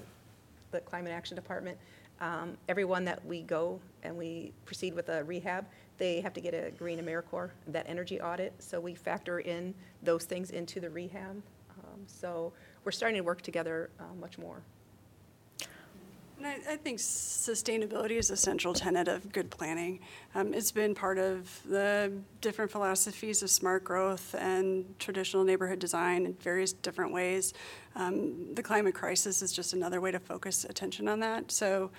the Climate Action Department. Um, Everyone that we go and we proceed with a rehab, they have to get a Green AmeriCorps, that energy audit. So we factor in those things into the rehab. Um, So we're starting to work together uh, much more. And I, I think sustainability is a central tenet of good planning. Um, it's been part of the different philosophies of smart growth and traditional neighborhood design in various different ways. Um, the climate crisis is just another way to focus attention on that. So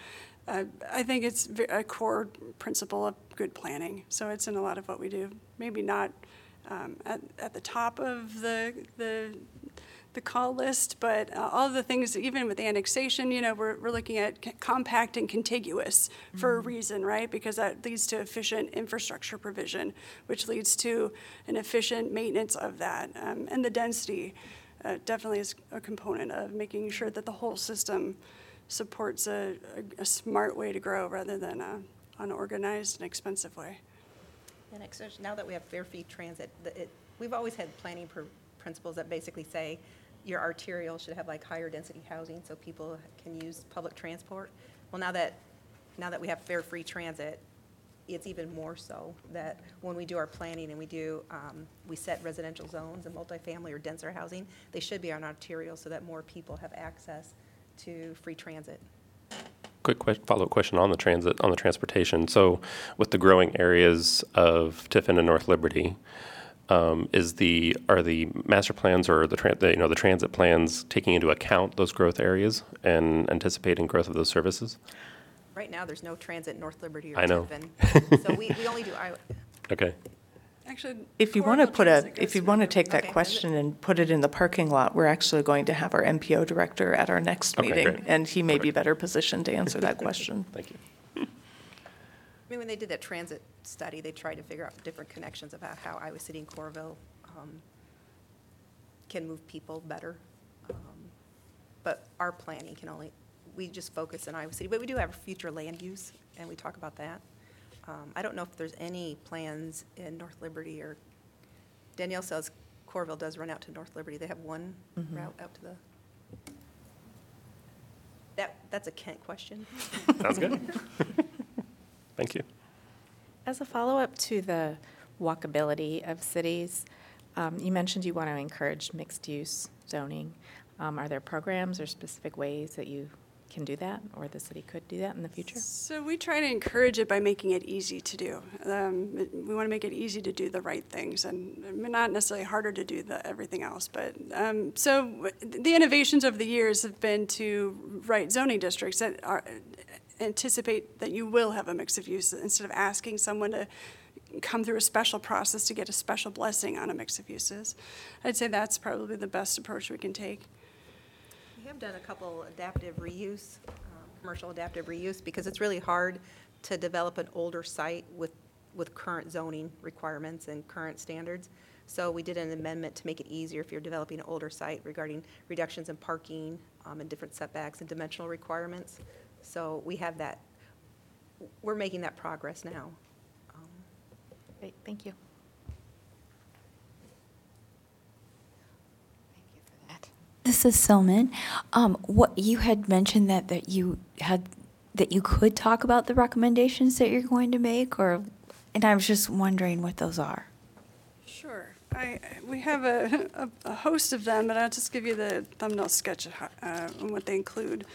uh, I think it's a core principle of good planning. So it's in a lot of what we do. Maybe not um, at, at the top of the, the the call list, but uh, all the things, even with annexation, you know, we're, we're looking at c- compact and contiguous for a reason, right? Because that leads to efficient infrastructure provision, which leads to an efficient maintenance of that. Um, and the density uh, definitely is a component of making sure that the whole system supports a, a, a smart way to grow rather than a unorganized and expensive way. And now that we have fare fee transit, the- it, we've always had planning pr- principles that basically say your arterial should have like higher density housing so people can use public transport. Well, now that, now that we have fare free transit, it's even more so that when we do our planning and we do, um, we set residential zones and multifamily or denser housing, they should be on arterial so that more people have access to free transit. Quick follow-up question on the transit, on the transportation. So with the growing areas of Tiffin and North Liberty, um, is the, are the master plans or the, tran- the, you know, the transit plans taking into account those growth areas and anticipating growth of those services? Right now, there's no transit in North Liberty or I know. Tiffin. So we, we only do Iowa, Okay. Actually, If you want to put a, if you want to take that Okay. question and put it in the parking lot, we're actually going to have our MPO director at our next Okay, meeting. great. And he may be better positioned to answer that question. Thank you. I mean, when they did that transit study, they tried to figure out different connections about how Iowa City and Coralville um, can move people better. Um, But our planning can only, we just focus in Iowa City, but we do have future land use, and we talk about that. Um, I don't know if there's any plans in North Liberty or, Danielle says Coralville does run out to North Liberty. They have one route out to the, that, that's a Kent question. Sounds good. Thank you. As a follow-up to the walkability of cities, um, you mentioned you want to encourage mixed-use zoning. Um, Are there programs or specific ways that you can do that, or the city could do that in the future? So we try to encourage it by making it easy to do. Um, we want to make it easy to do the right things, and not necessarily harder to do the everything else. But um, so the innovations over the years have been to write zoning districts that are anticipate that you will have a mix of use instead of asking someone to come through a special process to get a special blessing on a mix of uses. I'd say that's probably the best approach we can take. We have done a couple adaptive reuse, um, commercial adaptive reuse, because it's really hard to develop an older site with, with current zoning requirements and current standards. So we did an amendment to make it easier if you're developing an older site regarding reductions in parking um, and different setbacks and dimensional requirements. So we have that, we're making that progress now. Um, Great, thank you. This is Silman. Um, what you had mentioned that that you had that you could talk about the recommendations that you're going to make, or and I was just wondering what those are. I, we have a, a, a host of them, but I'll just give you the thumbnail sketch of how- uh, on what they include.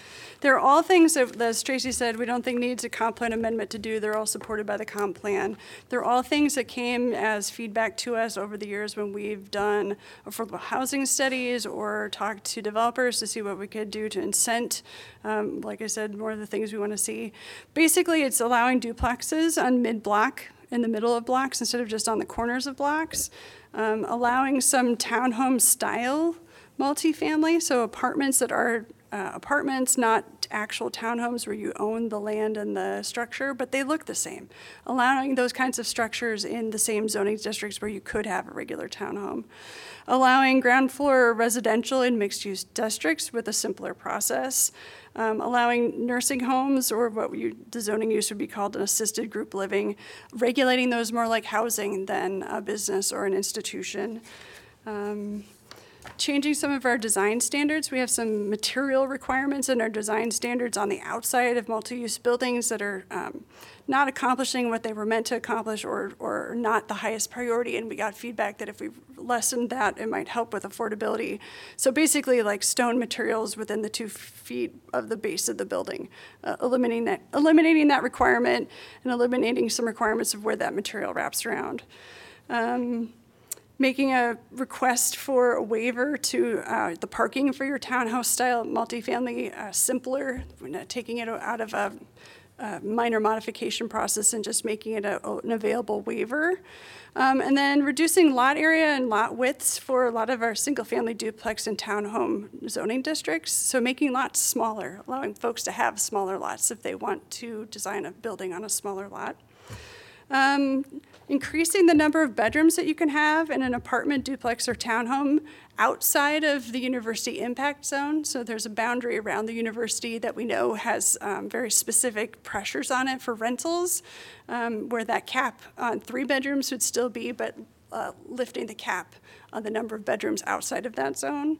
They're all things that, as Tracy said, we don't think needs a comp plan amendment to do. They're all supported by the comp plan. They're all things that came as feedback to us over the years when we've done affordable housing studies or talked to developers to see what we could do to incent, um, like I said, more of the things we want to see. Basically, it's allowing duplexes on mid-block in the middle of blocks instead of just on the corners of blocks, um, allowing some townhome style multifamily, so apartments that are uh, apartments, not actual townhomes where you own the land and the structure, but they look the same. Allowing those kinds of structures in the same zoning districts where you could have a regular townhome. Allowing ground floor residential in mixed use districts with a simpler process um, allowing nursing homes, or what you, the zoning use would be called an assisted group living, regulating those more like housing than a business or an institution. Um, changing some of our design standards. We have some material requirements in our design standards on the outside of multi-use buildings that are um, not accomplishing what they were meant to accomplish or, or not the highest priority. And we got feedback that if we lessened that, it might help with affordability. So basically, like stone materials within the two feet of the base of the building, uh, eliminating that, eliminating that requirement and eliminating some requirements of where that material wraps around. Um, making a request for a waiver to uh, the parking for your townhouse style multifamily uh, simpler, taking it out of a, minor modification process and just making it a, an available waiver. Um, and then reducing lot area and lot widths for a lot of our single family duplex and townhome zoning districts. So making lots smaller, allowing folks to have smaller lots if they want to design a building on a smaller lot. Um, increasing the number of bedrooms that you can have in an apartment, duplex, or townhome outside of the university impact zone. So there's a boundary around the university that we know has um, very specific pressures on it for rentals, um, where that cap on three bedrooms would still be, but uh, lifting the cap on the number of bedrooms outside of that zone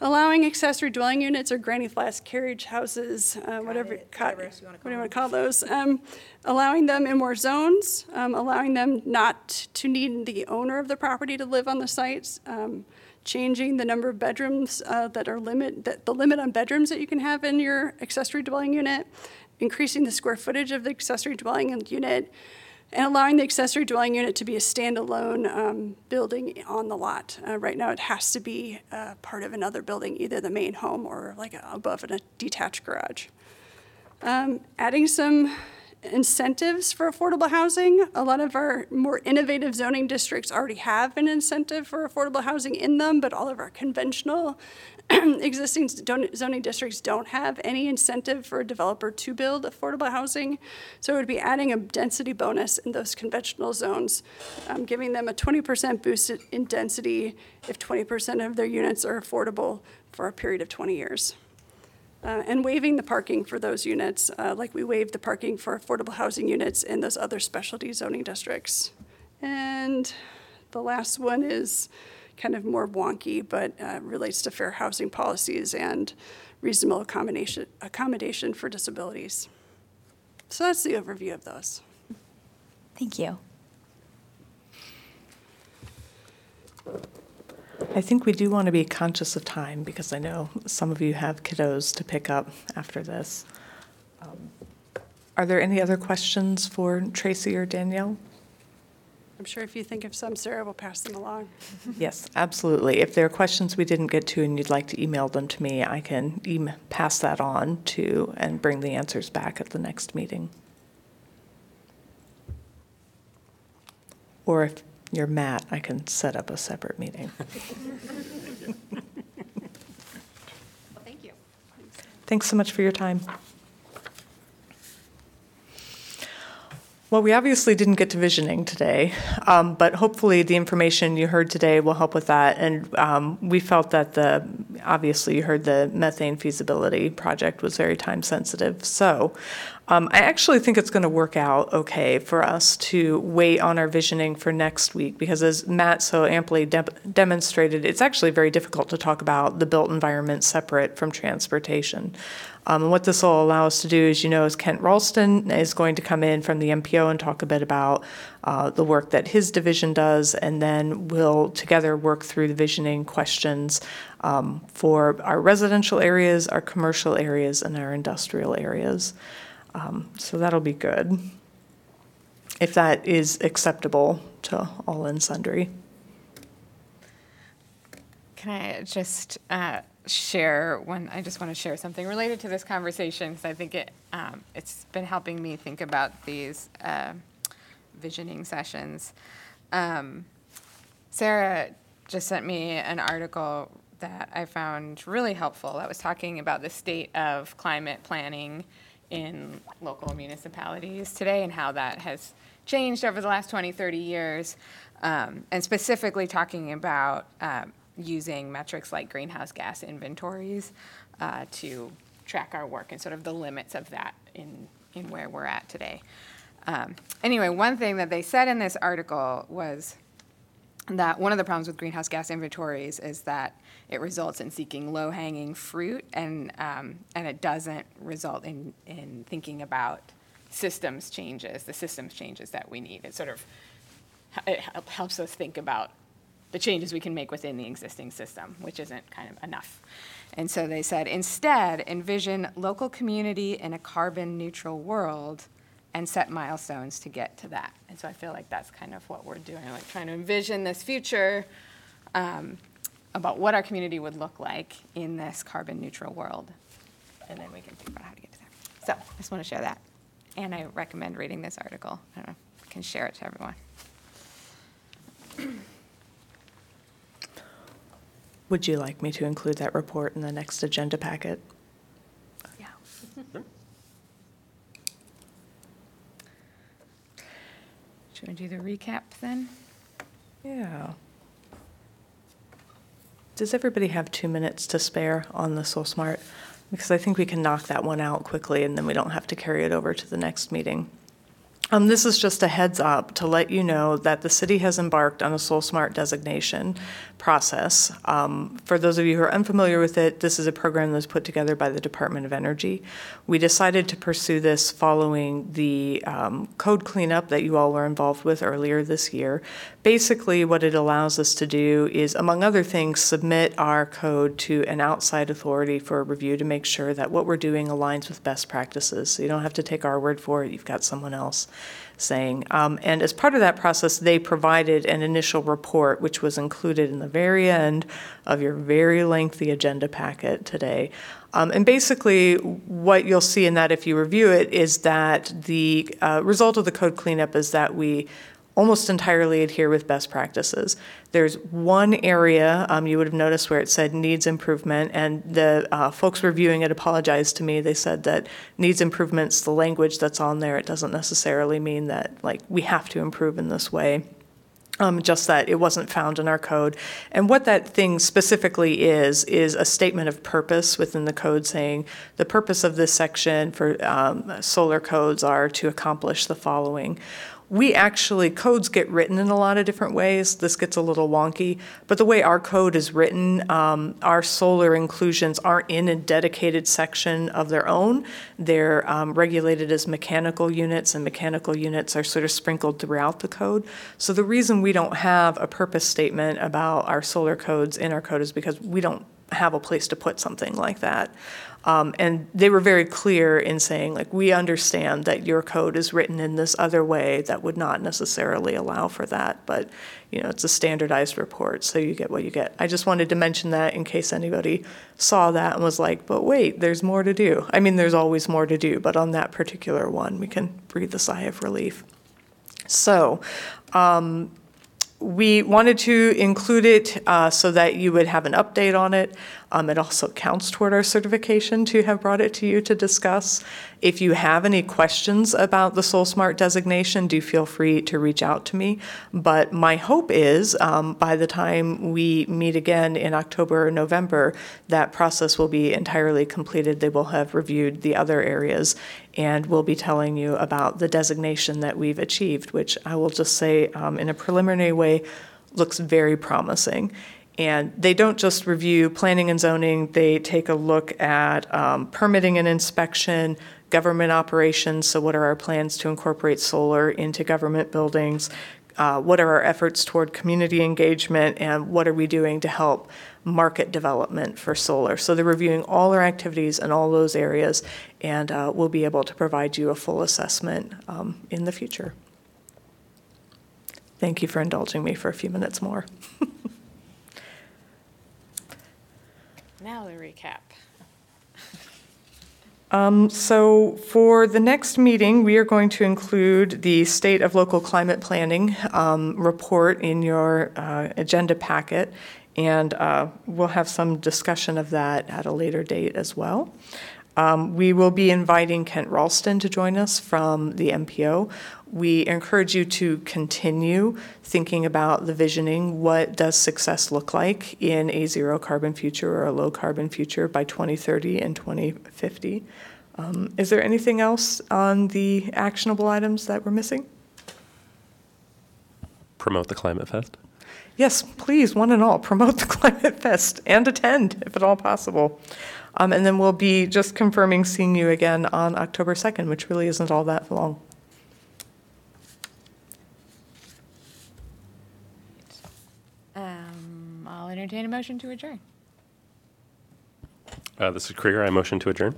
allowing accessory dwelling units or granny flats, carriage houses, uh, whatever, co- what do you want to call those? Um, allowing them in more zones, um, allowing them not to need the owner of the property to live on the sites, um, changing the number of bedrooms uh, that are limit, that the limit on bedrooms that you can have in your accessory dwelling unit, increasing the square footage of the accessory dwelling unit, and allowing the accessory dwelling unit to be a standalone um, building on the lot. Uh, right now, it has to be uh, part of another building, either the main home or like above in a detached garage. Um, adding some incentives for affordable housing. A lot of our more innovative zoning districts already have an incentive for affordable housing in them, but all of our conventional existing zoning districts don't have any incentive for a developer to build affordable housing. So it would be adding a density bonus in those conventional zones, um, giving them a 20% boost in density if 20% of their units are affordable for a period of 20 years. Uh, and waiving the parking for those units, uh, like we waived the parking for affordable housing units in those other specialty zoning districts. And the last one is kind of more wonky, but uh, relates to fair housing policies and reasonable accommodation, accommodation for disabilities. So that's the overview of those. Thank you. I think we do want to be conscious of time because I know some of you have kiddos to pick up after this. Um, Are there any other questions for Tracy or Danielle? I'm sure if you think of some, Sarah will pass them along. Yes, absolutely. If there are questions we didn't get to and you'd like to email them to me, I can em- pass that on to and bring the answers back at the next meeting. Or if you're Matt, I can set up a separate meeting. Well, thank you. Thanks so much for your time. Well, we obviously didn't get to visioning today, um, but hopefully the information you heard today will help with that. And um, we felt that the, obviously you heard the methane feasibility project was very time sensitive. So um, I actually think it's going to work out okay for us to wait on our visioning for next week because as Matt so amply de- demonstrated, it's actually very difficult to talk about the built environment separate from transportation. Um, and what this will allow us to do, as you know, is Kent Ralston is going to come in from the MPO and talk a bit about uh, the work that his division does, and then we'll together work through the visioning questions um, for our residential areas, our commercial areas, and our industrial areas. Um, So that'll be good, if that is acceptable to all and sundry. Can I just uh, share when I just want to share something related to this conversation because I think it um, it's been helping me think about these uh, visioning sessions. Um, Sarah just sent me an article that I found really helpful that was talking about the state of climate planning in local municipalities today and how that has changed over the last 20, 30 years, um, and specifically talking about um, using metrics like greenhouse gas inventories uh, to track our work and sort of the limits of that in, in where we're at today. Um, anyway, one thing that they said in this article was that one of the problems with greenhouse gas inventories is that it results in seeking low-hanging fruit and, um, and it doesn't result in, in thinking about systems changes, the systems changes that we need. It sort of, it helps us think about the changes we can make within the existing system, which isn't kind of enough. And so they said, instead, envision local community in a carbon neutral world and set milestones to get to that. And so I feel like that's kind of what we're doing, like trying to envision this future um, about what our community would look like in this carbon neutral world. And then we can think about how to get to there. So I just want to share that. And I recommend reading this article. I know, I can share it to everyone. Would you like me to include that report in the next agenda packet? Yeah. Should we do the recap then? Yeah. Does everybody have two minutes to spare on the SolSmart? Because I think we can knock that one out quickly and then we don't have to carry it over to the next meeting. Um, this is just a heads up to let you know that the city has embarked on a SolSmart designation process. Um, for those of you who are unfamiliar with it, this is a program that was put together by the Department of Energy. We decided to pursue this following the um, code cleanup that you all were involved with earlier this year. Basically, what it allows us to do is, among other things, submit our code to an outside authority for review to make sure that what we're doing aligns with best practices. So you don't have to take our word for it, you've got someone else saying. Um, and as part of that process, they provided an initial report, which was included in the very end of your very lengthy agenda packet today. Um, and basically, what you'll see in that, if you review it, is that the uh, result of the code cleanup is that we almost entirely adhere with best practices. There's one area um, you would have noticed where it said needs improvement, and the uh, folks reviewing it apologized to me. They said that needs improvements, the language that's on there, it doesn't necessarily mean that like we have to improve in this way. Um, just that it wasn't found in our code. And what that thing specifically is, is a statement of purpose within the code saying the purpose of this section for um, solar codes are to accomplish the following we actually, codes get written in a lot of different ways. This gets a little wonky, but the way our code is written, um, our solar inclusions aren't in a dedicated section of their own. They're um, regulated as mechanical units, and mechanical units are sort of sprinkled throughout the code. So the reason we don't have a purpose statement about our solar codes in our code is because we don't have a place to put something like that. Um, and they were very clear in saying, like, we understand that your code is written in this other way that would not necessarily allow for that, but, you know, it's a standardized report, so you get what you get. I just wanted to mention that in case anybody saw that and was like, but wait, there's more to do. I mean, there's always more to do, but on that particular one, we can breathe a sigh of relief. So, um, we wanted to include it uh, so that you would have an update on it. Um, it also counts toward our certification to have brought it to you to discuss. If you have any questions about the SolSmart designation, do feel free to reach out to me. But my hope is um, by the time we meet again in October or November, that process will be entirely completed. They will have reviewed the other areas and we'll be telling you about the designation that we've achieved, which I will just say um, in a preliminary way looks very promising. And they don't just review planning and zoning, they take a look at um, permitting and inspection, government operations, so what are our plans to incorporate solar into government buildings? Uh, What are our efforts toward community engagement, and what are we doing to help market development for solar? So they're reviewing all our activities in all those areas, and uh, we'll be able to provide you a full assessment um, in the future. Thank you for indulging me for a few minutes more. Now the recap. Um, So for the next meeting, we are going to include the State of Local Climate Planning um, report in your uh, agenda packet, and uh, we'll have some discussion of that at a later date as well. Um, We will be inviting Kent Ralston to join us from the MPO. We encourage you to continue thinking about the visioning. What does success look like in a zero carbon future or a low carbon future by 2030 and 2050? Um, Is there anything else on the actionable items that we're missing? Promote the Climate Fest. Yes, please, one and all, promote the Climate Fest and attend if at all possible. Um, And then we'll be just confirming seeing you again on October 2nd, which really isn't all that long. Um, I'll entertain a motion to adjourn. Uh, This is Krieger. I motion to adjourn.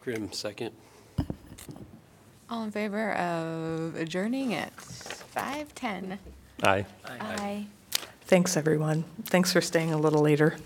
Grim, second. All in favor of adjourning at 5:10? Aye. Aye. Thanks, everyone. Thanks for staying a little later.